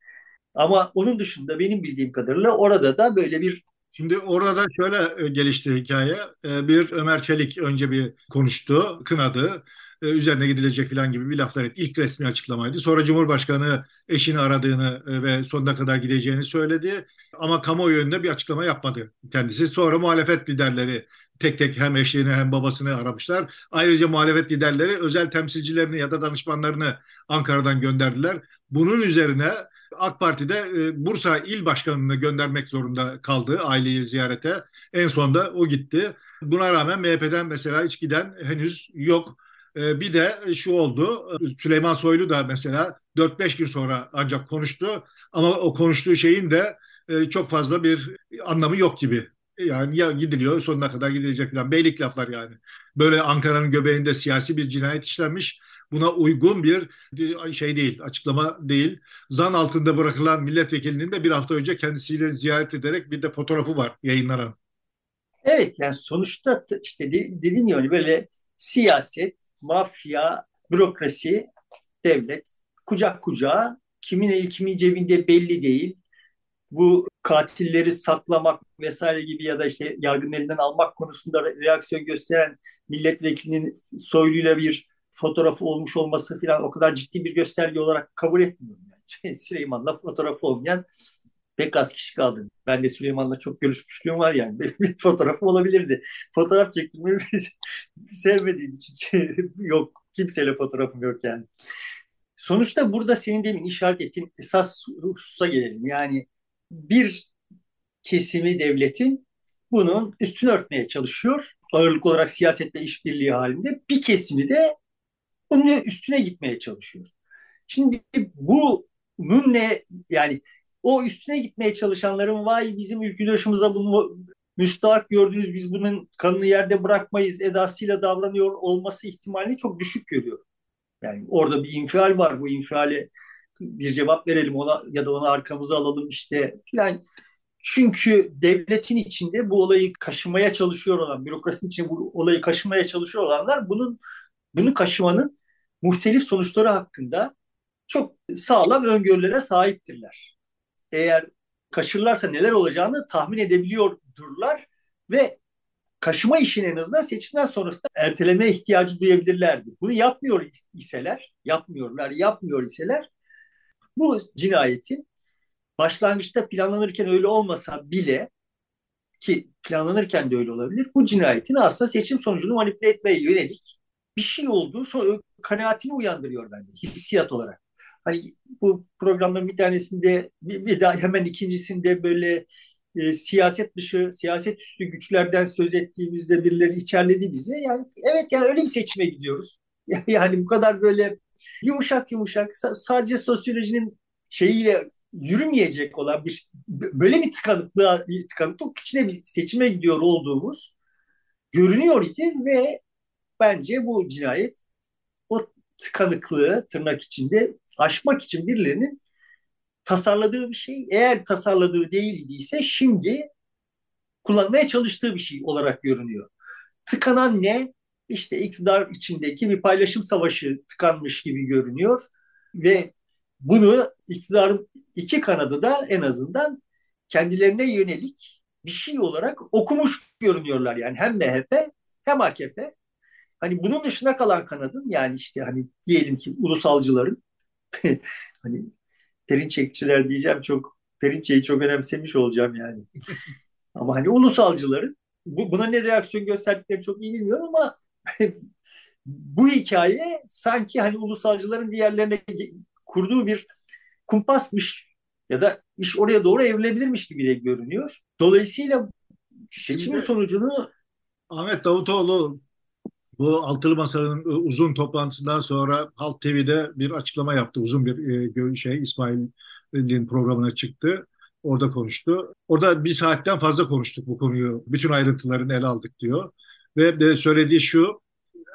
Ama onun dışında benim bildiğim kadarıyla orada da böyle bir Şimdi orada şöyle e, gelişti hikaye. E, bir Ömer Çelik önce bir konuştu, kınadı. E, üzerine gidilecek falan gibi bir laflar etti. İlk resmi açıklamaydı. Sonra Cumhurbaşkanı eşini aradığını ve sonuna kadar gideceğini söyledi. Ama kamuoyu önünde bir açıklama yapmadı kendisi. Sonra muhalefet liderleri tek tek hem eşini hem babasını aramışlar. Ayrıca muhalefet liderleri özel temsilcilerini ya da danışmanlarını Ankara'dan gönderdiler. Bunun üzerine AK Parti'de e, Bursa İl Başkanı'nı göndermek zorunda kaldı aileyi ziyarete. En sonunda o gitti. Buna rağmen MHP'den mesela hiç giden henüz yok. E, bir de şu oldu. Süleyman Soylu da mesela 4-5 gün sonra ancak konuştu. Ama o konuştuğu şeyin de e, çok fazla bir anlamı yok gibi Yani ya gidiliyor sonuna kadar gidilecek falan. Beylik laflar yani. Böyle Ankara'nın göbeğinde siyasi bir cinayet işlenmiş. Buna uygun bir şey değil, açıklama değil. Zan altında bırakılan milletvekilinin de bir hafta önce kendisiyle ziyaret ederek bir de fotoğrafı var yayınlanan. Evet yani sonuçta işte dediğim gibi böyle siyaset, mafya, bürokrasi, devlet kucak kucağa kimin el kimin cebinde belli değil. Bu katilleri saklamak vesaire gibi ya da işte yargının elinden almak konusunda reaksiyon gösteren milletvekilinin soyluyla bir fotoğrafı olmuş olması falan o kadar ciddi bir gösterge olarak kabul etmiyorum. Yani. [LAUGHS] Süleyman'la fotoğrafı olmayan pek az kişi kaldı. Ben de Süleyman'la çok görüşmüşlüğüm var yani. [LAUGHS] Bir fotoğrafım olabilirdi. Fotoğraf çektirmeyi [LAUGHS] sevmediğim için [LAUGHS] yok. Kimseyle fotoğrafım yok yani. Sonuçta burada senin demin işaret ettiğin esas hususa gelelim. Yani bir kesimi devletin bunun üstünü örtmeye çalışıyor. Ağırlık olarak siyasetle işbirliği halinde. Bir kesimi de bunun üstüne gitmeye çalışıyor. Şimdi bunun ne yani o üstüne gitmeye çalışanların vay bizim ülküdaşımıza bunu müstahak gördünüz biz bunun kanını yerde bırakmayız edasıyla davranıyor olması ihtimalini çok düşük görüyorum. Yani orada bir infial var bu infiale bir cevap verelim ona ya da onu arkamıza alalım işte filan. Çünkü devletin içinde bu olayı kaşımaya çalışıyor olan, bürokrasinin içinde bu olayı kaşımaya çalışıyor olanlar bunun bunu kaşımanın muhtelif sonuçları hakkında çok sağlam öngörülere sahiptirler. Eğer kaşırlarsa neler olacağını tahmin edebiliyordurlar ve kaşıma işini en azından seçimden sonrasında erteleme ihtiyacı duyabilirlerdi. Bunu yapmıyor iseler, yapmıyorlar, yapmıyor iseler bu cinayetin başlangıçta planlanırken öyle olmasa bile ki planlanırken de öyle olabilir. Bu cinayetin aslında seçim sonucunu manipüle etmeye yönelik bir şey olduğu kanaatini uyandırıyor bende hissiyat olarak. Hani bu programların bir tanesinde bir, bir daha hemen ikincisinde böyle e, siyaset dışı, siyaset üstü güçlerden söz ettiğimizde birileri içerledi bize. Yani evet yani öyle bir seçime gidiyoruz. [LAUGHS] Yani bu kadar böyle yumuşak yumuşak sadece sosyolojinin şeyiyle yürümeyecek olan bir böyle bir tıkanıklığa tıkanıklık içine bir seçime gidiyor olduğumuz görünüyor idi ve bence bu cinayet o tıkanıklığı tırnak içinde aşmak için birilerinin tasarladığı bir şey. Eğer tasarladığı değil idiyse şimdi kullanmaya çalıştığı bir şey olarak görünüyor. Tıkanan ne? İşte iktidar içindeki bir paylaşım savaşı tıkanmış gibi görünüyor ve bunu iktidarın iki kanadı da en azından kendilerine yönelik bir şey olarak okumuş görünüyorlar. Yani hem MHP hem AKP. Hani bunun dışına kalan kanadın yani işte hani diyelim ki ulusalcıların [LAUGHS] hani Perinçekçiler diyeceğim çok Perinçe'yi çok önemsemiş olacağım yani. [LAUGHS] ama hani ulusalcıların bu, buna ne reaksiyon gösterdiklerini çok iyi bilmiyorum ama [LAUGHS] bu hikaye sanki hani ulusalcıların diğerlerine kurduğu bir kumpasmış ya da iş oraya doğru evrilebilirmiş gibi de görünüyor. Dolayısıyla seçimin sonucunu Ahmet Davutoğlu bu Altılı Masa'nın e, uzun toplantısından sonra Halk TV'de bir açıklama yaptı. Uzun bir e, şey İsmail'in programına çıktı. Orada konuştu. Orada bir saatten fazla konuştuk bu konuyu. Bütün ayrıntılarını ele aldık diyor. Ve de söylediği şu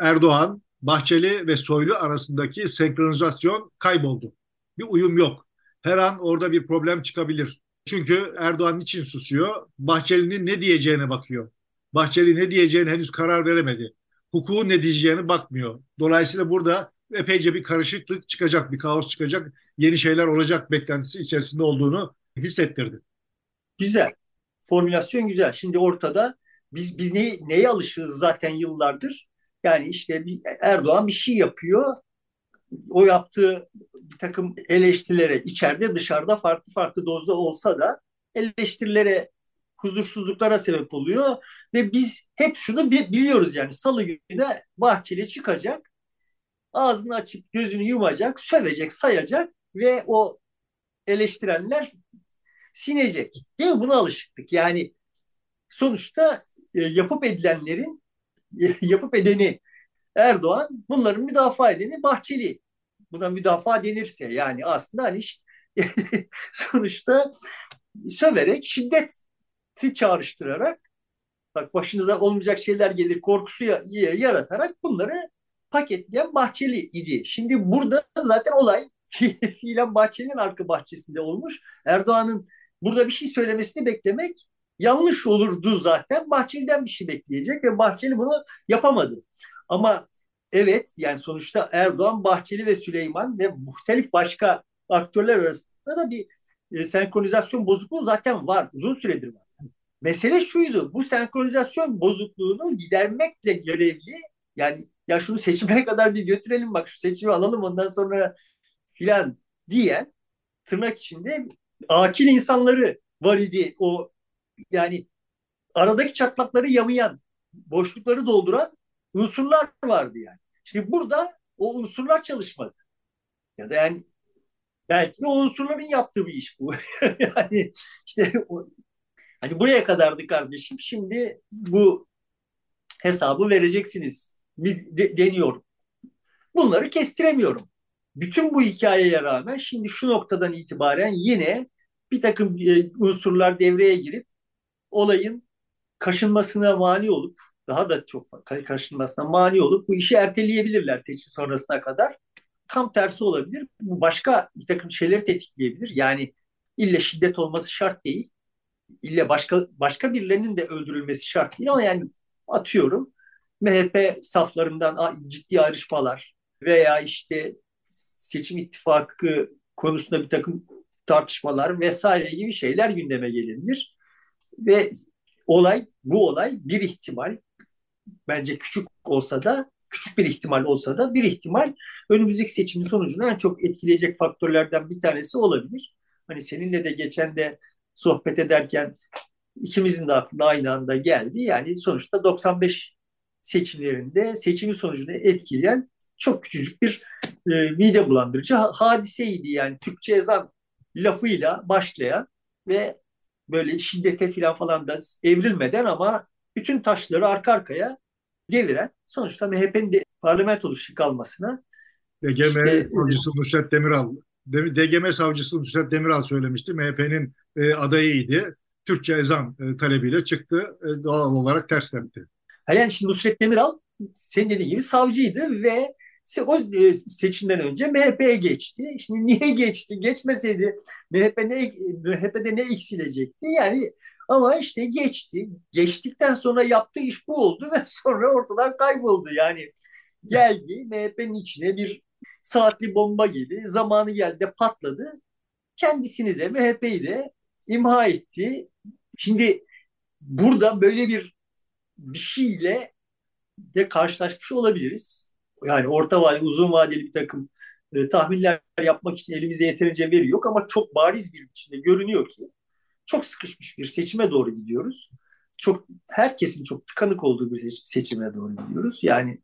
Erdoğan, Bahçeli ve Soylu arasındaki senkronizasyon kayboldu. Bir uyum yok. Her an orada bir problem çıkabilir. Çünkü Erdoğan için susuyor? Bahçeli'nin ne diyeceğine bakıyor. Bahçeli ne diyeceğine henüz karar veremedi hukukun ne diyeceğine bakmıyor. Dolayısıyla burada epeyce bir karışıklık çıkacak, bir kaos çıkacak, yeni şeyler olacak beklentisi içerisinde olduğunu hissettirdi. Güzel. Formülasyon güzel. Şimdi ortada biz biz ne, neye alışığız zaten yıllardır? Yani işte bir, Erdoğan bir şey yapıyor. O yaptığı bir takım eleştirilere içeride dışarıda farklı farklı dozda olsa da eleştirilere huzursuzluklara sebep oluyor ve biz hep şunu biliyoruz yani salı günü Bahçeli çıkacak ağzını açıp gözünü yumacak sövecek sayacak ve o eleştirenler sinecek. Değil mi? Buna alışıktık yani sonuçta e, yapıp edilenlerin e, [LAUGHS] yapıp edeni Erdoğan bunların müdafaa edeni Bahçeli. Buna müdafaa denirse yani aslında hani [LAUGHS] sonuçta söverek şiddet çağrıştırarak bak başınıza olmayacak şeyler gelir korkusu yaratarak bunları paketleyen Bahçeli idi. Şimdi burada zaten olay [LAUGHS] fiilen Bahçeli'nin arka bahçesinde olmuş. Erdoğan'ın burada bir şey söylemesini beklemek yanlış olurdu zaten. Bahçeli'den bir şey bekleyecek ve Bahçeli bunu yapamadı. Ama evet yani sonuçta Erdoğan, Bahçeli ve Süleyman ve muhtelif başka aktörler arasında da bir e, senkronizasyon bozukluğu zaten var. Uzun süredir var. Mesele şuydu. Bu senkronizasyon bozukluğunu gidermekle görevli yani ya şunu seçime kadar bir götürelim bak şu seçimi alalım ondan sonra filan diyen tırnak içinde akil insanları var idi. O yani aradaki çatlakları yamayan, boşlukları dolduran unsurlar vardı yani. Şimdi burada o unsurlar çalışmadı. Ya da yani belki o unsurların yaptığı bir iş bu. [LAUGHS] yani işte hani buraya kadardı kardeşim. Şimdi bu hesabı vereceksiniz. De, deniyor. Bunları kestiremiyorum. Bütün bu hikayeye rağmen şimdi şu noktadan itibaren yine bir takım e, unsurlar devreye girip olayın kaşınmasına mani olup daha da çok kaşınmasına mani olup bu işi erteleyebilirler seçim sonrasına kadar. Tam tersi olabilir. Bu başka bir takım şeyleri tetikleyebilir. Yani ille şiddet olması şart değil. İlle başka başka birilerinin de öldürülmesi şart değil ama yani atıyorum MHP saflarından ciddi ayrışmalar veya işte seçim ittifakı konusunda bir takım tartışmalar vesaire gibi şeyler gündeme gelebilir. Ve olay, bu olay bir ihtimal bence küçük olsa da küçük bir ihtimal olsa da bir ihtimal önümüzdeki seçimin sonucunu en çok etkileyecek faktörlerden bir tanesi olabilir. Hani seninle de geçen de sohbet ederken ikimizin de aklına aynı anda geldi. Yani sonuçta 95 seçimlerinde seçimin sonucunu etkileyen çok küçücük bir e, mide bulandırıcı hadiseydi. Yani Türkçe ezan lafıyla başlayan ve böyle şiddete falan falan da evrilmeden ama bütün taşları arka arkaya deviren sonuçta MHP'nin de parlamento dışı kalmasına DGM işte, savcısı Nusret Demiral DGM savcısı Nusret Demiral söylemişti. MHP'nin e, adayıydı. Türkçe ezan e, talebiyle çıktı. E, doğal olarak ters tepti. Yani şimdi Nusret Demiral senin dediğin gibi savcıydı ve o e, seçimden önce MHP'ye geçti. Şimdi niye [LAUGHS] geçti? Geçmeseydi MHP ne MHP'de ne eksilecekti? Yani ama işte geçti. Geçtikten sonra yaptığı iş bu oldu ve [LAUGHS] sonra ortadan kayboldu. Yani geldi MHP'nin içine bir saatli bomba gibi zamanı geldi patladı. Kendisini de MHP'yi de imha etti. Şimdi burada böyle bir bir şeyle de karşılaşmış olabiliriz. Yani orta vadeli, uzun vadeli bir takım e, tahminler yapmak için elimizde yeterince veri yok ama çok bariz bir biçimde görünüyor ki çok sıkışmış bir seçime doğru gidiyoruz. Çok herkesin çok tıkanık olduğu bir seçime doğru gidiyoruz. Yani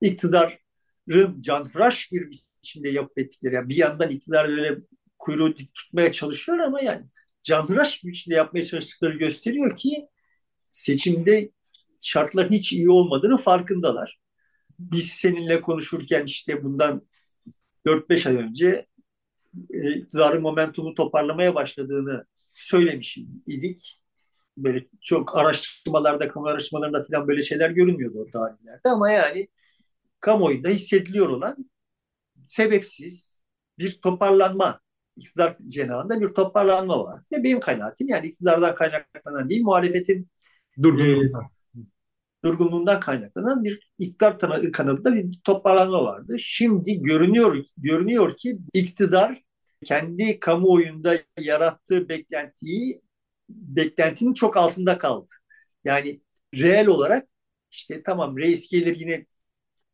iktidarın canhıraş bir biçimde yapıp ettikleri. Yani bir yandan iktidar böyle kuyruğu tutmaya çalışıyor ama yani canhıraş bir biçimde yapmaya çalıştıkları gösteriyor ki seçimde şartların hiç iyi olmadığını farkındalar. Biz seninle konuşurken işte bundan 4-5 ay önce e, iktidarın momentumu toparlamaya başladığını söylemiş idik. Böyle çok araştırmalarda, kamu araştırmalarında falan böyle şeyler görünmüyordu o tarihlerde ama yani kamuoyunda hissediliyor olan sebepsiz bir toparlanma, iktidar cenahında bir toparlanma var. Ve benim kanaatim yani iktidardan kaynaklanan değil, muhalefetin durgunluğundan, e, durgunluğundan kaynaklanan bir iktidar kanadında bir toparlanma vardı. Şimdi görünüyor görünüyor ki iktidar kendi kamuoyunda yarattığı beklentiyi beklentinin çok altında kaldı. Yani reel olarak işte tamam reis gelir yine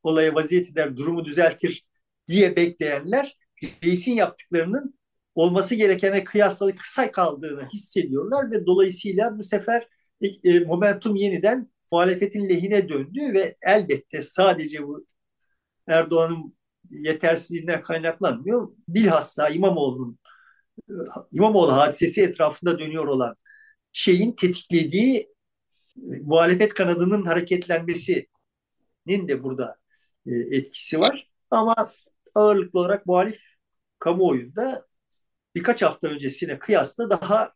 olaya vaziyet eder, durumu düzeltir diye bekleyenler reisin yaptıklarının olması gerekene kıyasla kısa kaldığını hissediyorlar ve dolayısıyla bu sefer e, momentum yeniden muhalefetin lehine döndü ve elbette sadece bu Erdoğan'ın yetersizliğinden kaynaklanmıyor. Bilhassa İmamoğlu'nun İmamoğlu hadisesi etrafında dönüyor olan şeyin tetiklediği e, muhalefet kanadının hareketlenmesinin de burada e, etkisi var. Ama ağırlıklı olarak muhalif kamuoyunda birkaç hafta öncesine kıyasla daha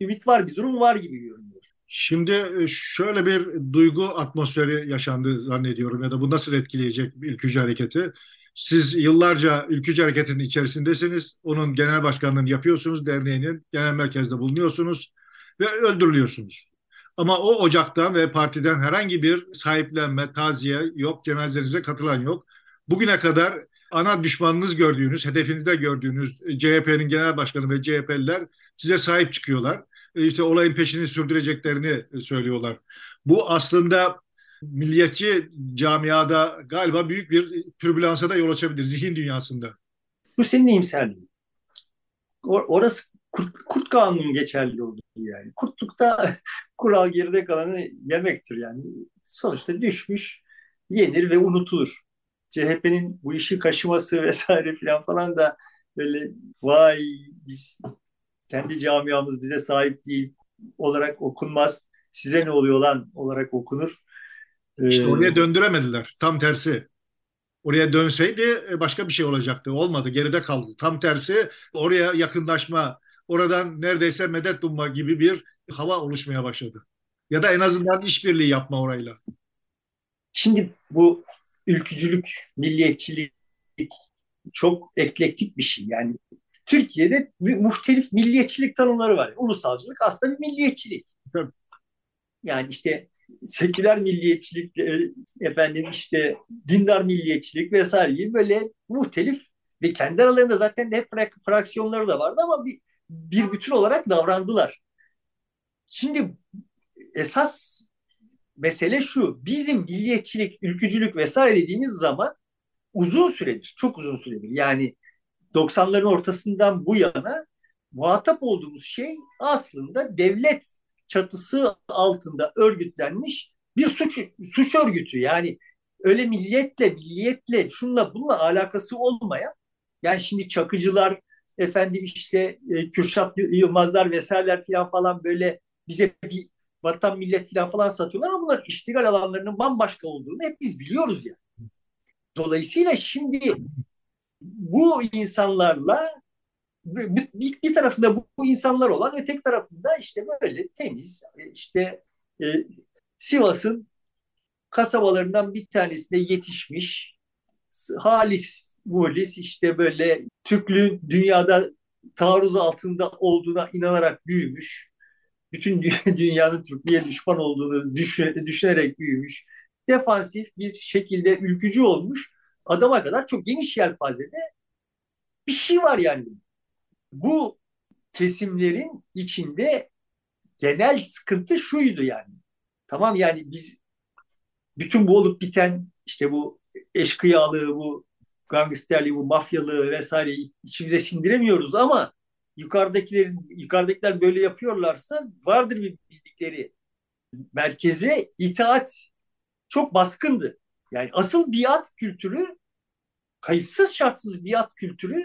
ümit var bir durum var gibi görünüyor. Şimdi e, şöyle bir duygu atmosferi yaşandı zannediyorum ya da bu nasıl etkileyecek ülkücü hareketi? Siz yıllarca ülkücü hareketin içerisindesiniz. Onun genel başkanlığını yapıyorsunuz. Derneğinin genel merkezde bulunuyorsunuz ve öldürülüyorsunuz. Ama o ocaktan ve partiden herhangi bir sahiplenme, taziye yok, cenazenize katılan yok. Bugüne kadar ana düşmanınız gördüğünüz, hedefinizde gördüğünüz CHP'nin genel başkanı ve CHP'liler size sahip çıkıyorlar. E, işte olayın peşini sürdüreceklerini söylüyorlar. Bu aslında milliyetçi camiada galiba büyük bir türbülansa da yol açabilir zihin dünyasında. Bu senin iyimserliğin. Orası kurt, kurt kanunun geçerli olduğu yani. Kurtlukta [LAUGHS] kural geride kalanı yemektir yani. Sonuçta düşmüş, yenir ve unutulur. CHP'nin bu işi kaşıması [LAUGHS] vesaire filan falan da böyle vay biz kendi camiamız bize sahip değil olarak okunmaz. Size ne oluyor lan olarak okunur. İşte oraya döndüremediler. Tam tersi. Oraya dönseydi e, başka bir şey olacaktı. Olmadı. Geride kaldı. Tam tersi oraya yakınlaşma, oradan neredeyse medet umma gibi bir hava oluşmaya başladı. Ya da en azından işbirliği yapma orayla. Şimdi bu ülkücülük, milliyetçilik çok eklektik bir şey. Yani Türkiye'de muhtelif milliyetçilik tanımları var. Ulusalcılık aslında bir milliyetçilik. Yani işte seküler milliyetçilik, e, efendim işte dindar milliyetçilik vesaire gibi böyle muhtelif ve kendi aralarında zaten hep fraksiyonları da vardı ama bir, bir bütün olarak davrandılar. Şimdi esas mesele şu, bizim milliyetçilik, ülkücülük vesaire dediğimiz zaman uzun süredir, çok uzun süredir. Yani 90'ların ortasından bu yana muhatap olduğumuz şey aslında devlet çatısı altında örgütlenmiş bir suç suç örgütü. Yani öyle milliyetle, milliyetle, şunla bununla alakası olmayan yani şimdi çakıcılar efendim işte e, Kürşat Yılmazlar vesaireler falan böyle bize bir vatan millet falan falan satıyorlar ama bunlar iştigal alanlarının bambaşka olduğunu hep biz biliyoruz ya. Dolayısıyla şimdi bu insanlarla bir, bir tarafında bu insanlar olan öteki tarafında işte böyle temiz işte e, Sivas'ın kasabalarından bir tanesinde yetişmiş halis muhlis işte böyle Türklüğün dünyada taarruz altında olduğuna inanarak büyümüş. Bütün [LAUGHS] dünyanın Türklüğe düşman olduğunu düşünerek büyümüş. Defansif bir şekilde ülkücü olmuş adama kadar çok geniş yelpazede bir şey var yani. Bu kesimlerin içinde genel sıkıntı şuydu yani. Tamam yani biz bütün bu olup biten işte bu eşkıyalığı, bu gangsterliği, bu mafyalığı vesaire içimize sindiremiyoruz ama yukarıdakilerin yukarıdakiler böyle yapıyorlarsa vardır bir bildikleri merkeze itaat çok baskındı. Yani asıl biat kültürü kayıtsız şartsız biat kültürü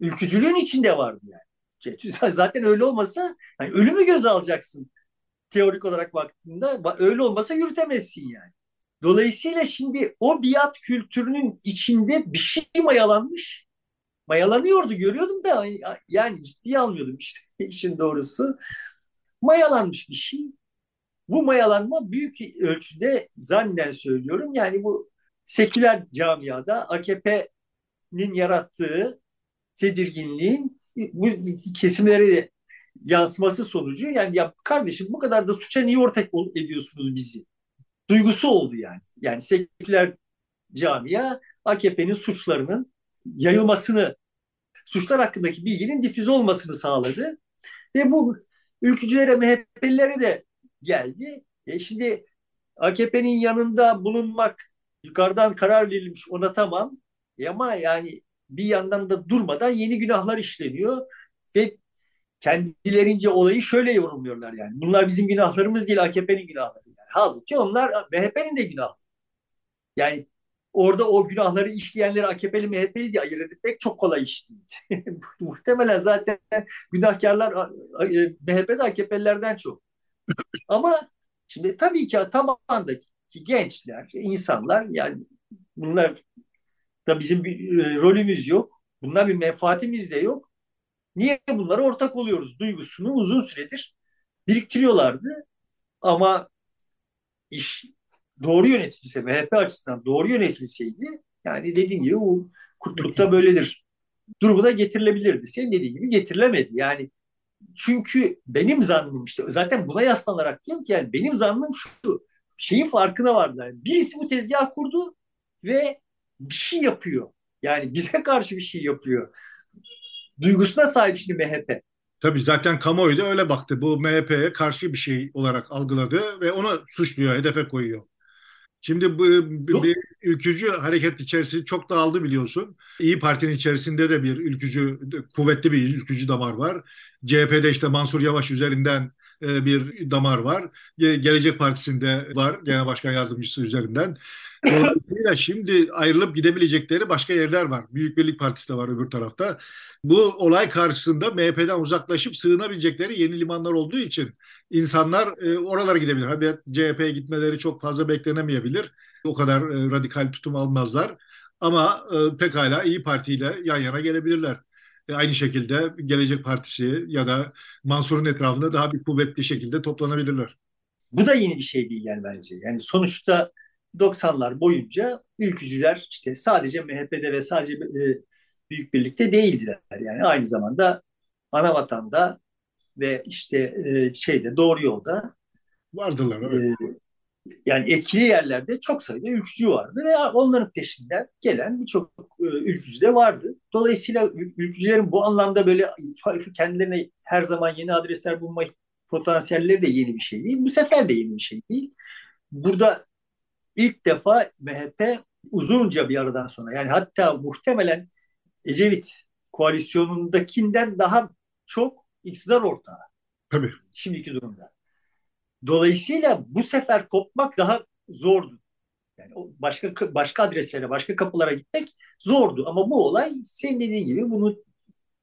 ülkücülüğün içinde vardı yani. [LAUGHS] Zaten öyle olmasa hani ölümü göze alacaksın teorik olarak baktığında öyle olmasa yürütemezsin yani. Dolayısıyla şimdi o biat kültürünün içinde bir şey mayalanmış. Mayalanıyordu görüyordum da yani ciddiye almıyordum işte [LAUGHS] işin doğrusu. Mayalanmış bir şey. Bu mayalanma büyük ölçüde zannen söylüyorum. Yani bu seküler camiada AKP'nin yarattığı tedirginliğin bu kesimlere yansıması sonucu yani ya kardeşim bu kadar da suça niye ortak ediyorsunuz bizi? Duygusu oldu yani. Yani seküler camia AKP'nin suçlarının yayılmasını, suçlar hakkındaki bilginin difüze olmasını sağladı. Ve bu ülkücülere, MHP'lilere de geldi. E şimdi AKP'nin yanında bulunmak yukarıdan karar verilmiş ona tamam. E ama yani bir yandan da durmadan yeni günahlar işleniyor ve kendilerince olayı şöyle yorumluyorlar yani. Bunlar bizim günahlarımız değil AKP'nin günahları. Yani. Halbuki onlar MHP'nin de günahı. Yani orada o günahları işleyenleri AKP'li MHP'li diye ayırt etmek çok kolay iş değil. [LAUGHS] Muhtemelen zaten günahkarlar MHP'de AKP'lilerden çok. Ama şimdi tabii ki tabandaki gençler, insanlar yani bunlar da bizim bir e, rolümüz yok. Bunlar bir menfaatimiz de yok. Niye bunlara ortak oluyoruz duygusunu uzun süredir biriktiriyorlardı. Ama iş doğru yönetilse, MHP açısından doğru yönetilseydi yani dediğim gibi bu kurtlukta böyledir. Durumuna getirilebilirdi. Senin dediğin gibi getirilemedi. Yani çünkü benim zannım işte zaten buna yaslanarak diyorum ki yani benim zannım şu şeyin farkına vardılar. Yani birisi bu tezgah kurdu ve bir şey yapıyor. Yani bize [LAUGHS] karşı bir şey yapıyor. Duygusuna sahip şimdi MHP. Tabii zaten kamuoyu da öyle baktı. Bu MHP'ye karşı bir şey olarak algıladı ve onu suçluyor, hedefe koyuyor. Şimdi bu bir ülkücü hareket içerisinde çok dağıldı biliyorsun. İyi Parti'nin içerisinde de bir ülkücü, kuvvetli bir ülkücü damar var. CHP'de işte Mansur Yavaş üzerinden e, bir damar var. Gelecek Partisi'nde var genel başkan yardımcısı üzerinden. [COUGHS] Dolayısıyla şimdi ayrılıp gidebilecekleri başka yerler var. Büyük Birlik Partisi de var öbür tarafta. Bu olay karşısında MHP'den uzaklaşıp sığınabilecekleri yeni limanlar olduğu için insanlar e, oralara gidebilir. Hadi CHP'ye gitmeleri çok fazla beklenemeyebilir. O kadar e, radikal tutum almazlar. Ama e, pekala İyi Parti ile yan yana gelebilirler. E, aynı şekilde Gelecek Partisi ya da Mansur'un etrafında daha bir kuvvetli şekilde toplanabilirler. Bu da yeni bir şey değil yani bence. Yani sonuçta 90'lar boyunca ülkücüler işte sadece MHP'de ve sadece e, Büyük Birlik'te değildiler. Yani aynı zamanda Anavatanda ve işte e, şeyde Doğru Yolda vardılar. Evet. E, yani etkili yerlerde çok sayıda ülkücü vardı ve onların peşinden gelen birçok e, ülkücü de vardı. Dolayısıyla ülkücülerin bu anlamda böyle kendilerine her zaman yeni adresler bulma potansiyelleri de yeni bir şey değil. Bu sefer de yeni bir şey değil. Burada ilk defa MHP uzunca bir aradan sonra yani hatta muhtemelen Ecevit koalisyonundakinden daha çok iktidar ortağı. Tabii. Şimdiki durumda. Dolayısıyla bu sefer kopmak daha zordu. Yani başka başka adreslere, başka kapılara gitmek zordu. Ama bu olay senin dediğin gibi bunu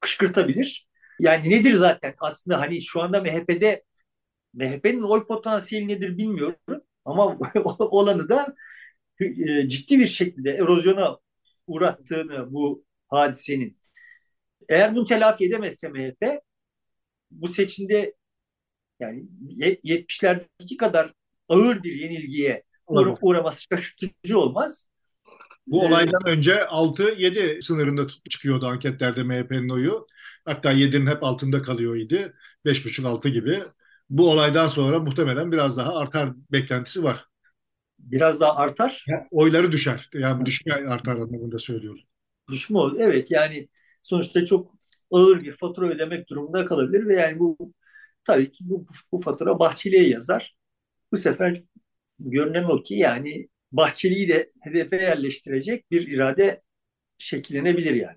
kışkırtabilir. Yani nedir zaten aslında hani şu anda MHP'de MHP'nin oy potansiyeli nedir bilmiyorum. Ama [LAUGHS] olanı da e, ciddi bir şekilde erozyona uğrattığını bu hadisenin. Eğer bunu telafi edemezse MHP bu seçimde yani 70'lerdeki kadar ağır bir yenilgiye uğra uğraması şaşırtıcı olmaz. Bu ee, olaydan önce 6-7 sınırında çıkıyordu anketlerde MHP'nin oyu. Hatta 7'nin hep altında kalıyordu. 5,5-6 gibi bu olaydan sonra muhtemelen biraz daha artar beklentisi var. Biraz daha artar. Yani oyları düşer. Yani düşme artar anlamında söylüyorum. Düşme olur. Evet yani sonuçta çok ağır bir fatura ödemek durumunda kalabilir ve yani bu tabii ki bu, bu fatura Bahçeli'ye yazar. Bu sefer görünen o ki yani Bahçeli'yi de hedefe yerleştirecek bir irade şekillenebilir yani.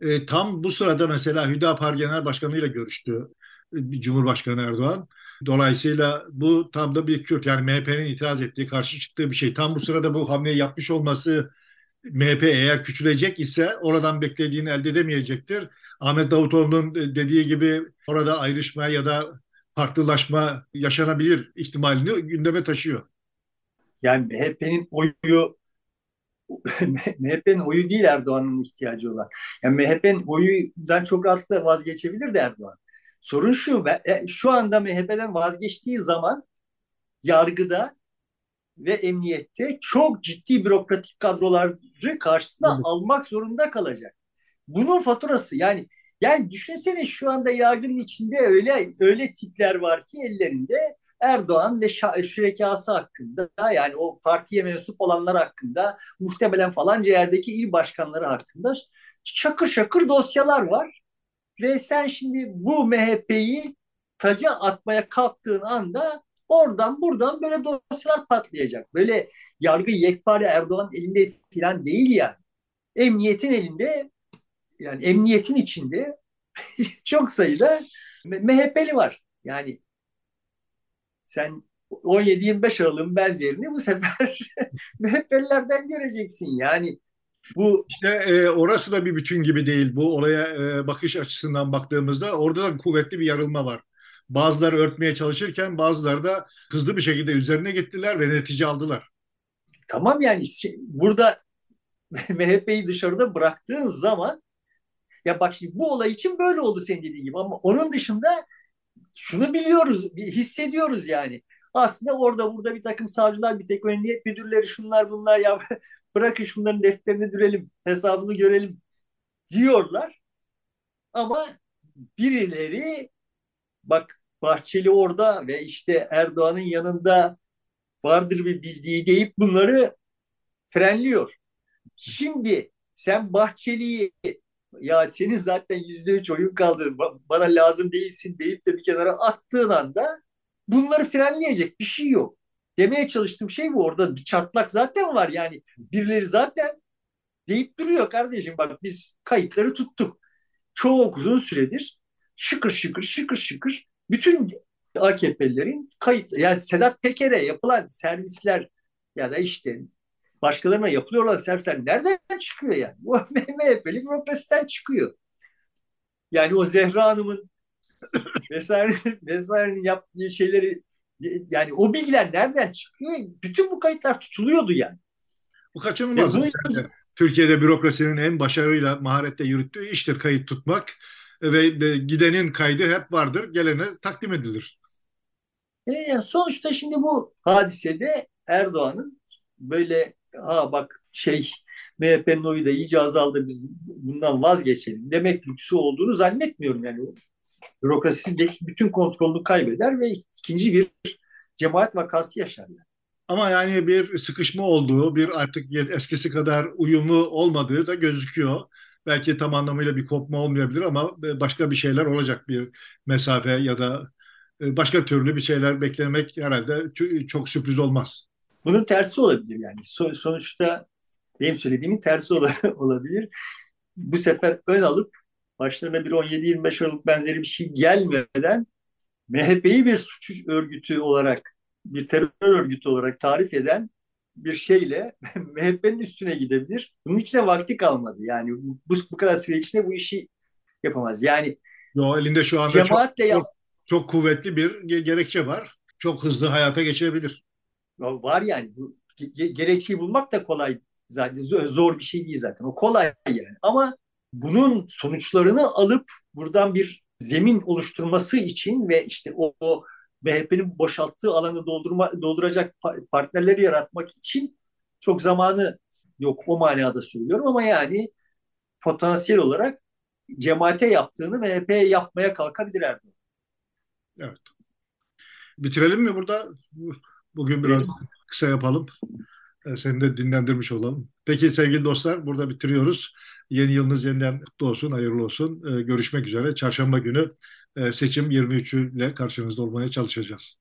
E, tam bu sırada mesela Hüdapar Genel Başkanı ile görüştü e, Cumhurbaşkanı Erdoğan. Dolayısıyla bu tam da bir Kürt yani MHP'nin itiraz ettiği, karşı çıktığı bir şey. Tam bu sırada bu hamleyi yapmış olması MHP eğer küçülecek ise oradan beklediğini elde edemeyecektir. Ahmet Davutoğlu'nun dediği gibi orada ayrışma ya da farklılaşma yaşanabilir ihtimalini gündeme taşıyor. Yani MHP'nin oyu [LAUGHS] MHP'nin oyu değil Erdoğan'ın ihtiyacı olan. Yani MHP'nin oyundan çok rahatlıkla vazgeçebilir de Erdoğan. Sorun şu, e, şu anda MHP'den vazgeçtiği zaman yargıda ve emniyette çok ciddi bürokratik kadroları karşısına evet. almak zorunda kalacak. Bunun faturası yani yani düşünsene şu anda yargının içinde öyle öyle tipler var ki ellerinde Erdoğan ve şürekası hakkında yani o partiye mensup olanlar hakkında muhtemelen falanca yerdeki il başkanları hakkında şakır şakır dosyalar var. Ve sen şimdi bu MHP'yi taca atmaya kalktığın anda oradan buradan böyle dosyalar patlayacak. Böyle yargı yekpare Erdoğan elinde falan değil yani. Emniyetin elinde yani emniyetin içinde [LAUGHS] çok sayıda MHP'li var. Yani sen 17-25 Aralık'ın benzerini bu sefer [LAUGHS] MHP'lilerden göreceksin. Yani bu işte e, orası da bir bütün gibi değil. Bu olaya e, bakış açısından baktığımızda orada da kuvvetli bir yarılma var. Bazıları örtmeye çalışırken bazıları da hızlı bir şekilde üzerine gittiler ve netice aldılar. Tamam yani burada [LAUGHS] MHP'yi dışarıda bıraktığın zaman Ya bak şimdi bu olay için böyle oldu senin dediğin gibi ama onun dışında şunu biliyoruz, hissediyoruz yani. Aslında orada burada bir takım savcılar, bir tek emniyet müdürleri şunlar bunlar ya [LAUGHS] bırakın şunların defterini dürelim, hesabını görelim diyorlar. Ama birileri bak Bahçeli orada ve işte Erdoğan'ın yanında vardır bir bildiği deyip bunları frenliyor. Şimdi sen Bahçeli'yi ya senin zaten yüzde üç oyun kaldı bana lazım değilsin deyip de bir kenara attığın anda bunları frenleyecek bir şey yok. Demeye çalıştığım şey bu. Orada bir çatlak zaten var. Yani birileri zaten deyip duruyor kardeşim. Bak biz kayıtları tuttuk. Çok uzun süredir şıkır şıkır şıkır şıkır bütün AKP'lilerin kayıt yani Sedat Peker'e yapılan servisler ya da işte başkalarına yapılıyorlar servisler nereden çıkıyor yani? Bu [LAUGHS] MHP'li bürokrasiden çıkıyor. Yani o Zehra Hanım'ın [LAUGHS] vesaire vesairenin yaptığı şeyleri yani o bilgiler nereden çıkıyor? Bütün bu kayıtlar tutuluyordu yani. Bu kaçınılmaz. Yani, Türkiye'de bürokrasinin en başarıyla maharetle yürüttüğü iştir kayıt tutmak ve gidenin kaydı hep vardır, gelene takdim edilir. E, yani sonuçta şimdi bu hadisede Erdoğan'ın böyle ha bak şey MHP'nin oyu da iyice azaldı biz bundan vazgeçelim demek lüksü olduğunu zannetmiyorum yani. Bürokrasindeki bütün kontrolünü kaybeder ve ikinci bir cemaat vakası yaşar yani. Ama yani bir sıkışma olduğu, bir artık eskisi kadar uyumlu olmadığı da gözüküyor. Belki tam anlamıyla bir kopma olmayabilir ama başka bir şeyler olacak bir mesafe ya da e, başka türlü bir şeyler beklemek herhalde çok sürpriz olmaz. Bunun tersi olabilir yani. sonuçta benim söylediğimin tersi [LAUGHS] olabilir. Bu sefer ön alıp başlarına bir 17-25 Aralık benzeri bir şey gelmeden MHP'yi bir suç örgütü olarak, bir terör örgütü olarak tarif eden bir şeyle [LAUGHS] MHP'nin üstüne gidebilir. Bunun içine vakti kalmadı. Yani bu, bu kadar süre içinde bu işi yapamaz. Yani Yo, elinde şu anda cemaatle çok, yap- çok, çok kuvvetli bir gerekçe var. Çok hızlı hayata geçebilir. Var yani. Bu, gerekçeyi bulmak da kolay zaten zor bir şey değil zaten. O kolay yani. Ama bunun sonuçlarını alıp buradan bir zemin oluşturması için ve işte o, o MHP'nin boşalttığı alanı doldurma, dolduracak partnerleri yaratmak için çok zamanı yok o manada söylüyorum ama yani potansiyel olarak cemaate yaptığını MHP yapmaya kalkabilir Erdoğan. Evet. Bitirelim mi burada? Bugün biraz kısa yapalım. Ee, seni de dinlendirmiş olalım. Peki sevgili dostlar burada bitiriyoruz. Yeni yılınız yeniden kutlu olsun, hayırlı olsun. Ee, görüşmek üzere. Çarşamba günü seçim 23'üyle karşınızda olmaya çalışacağız.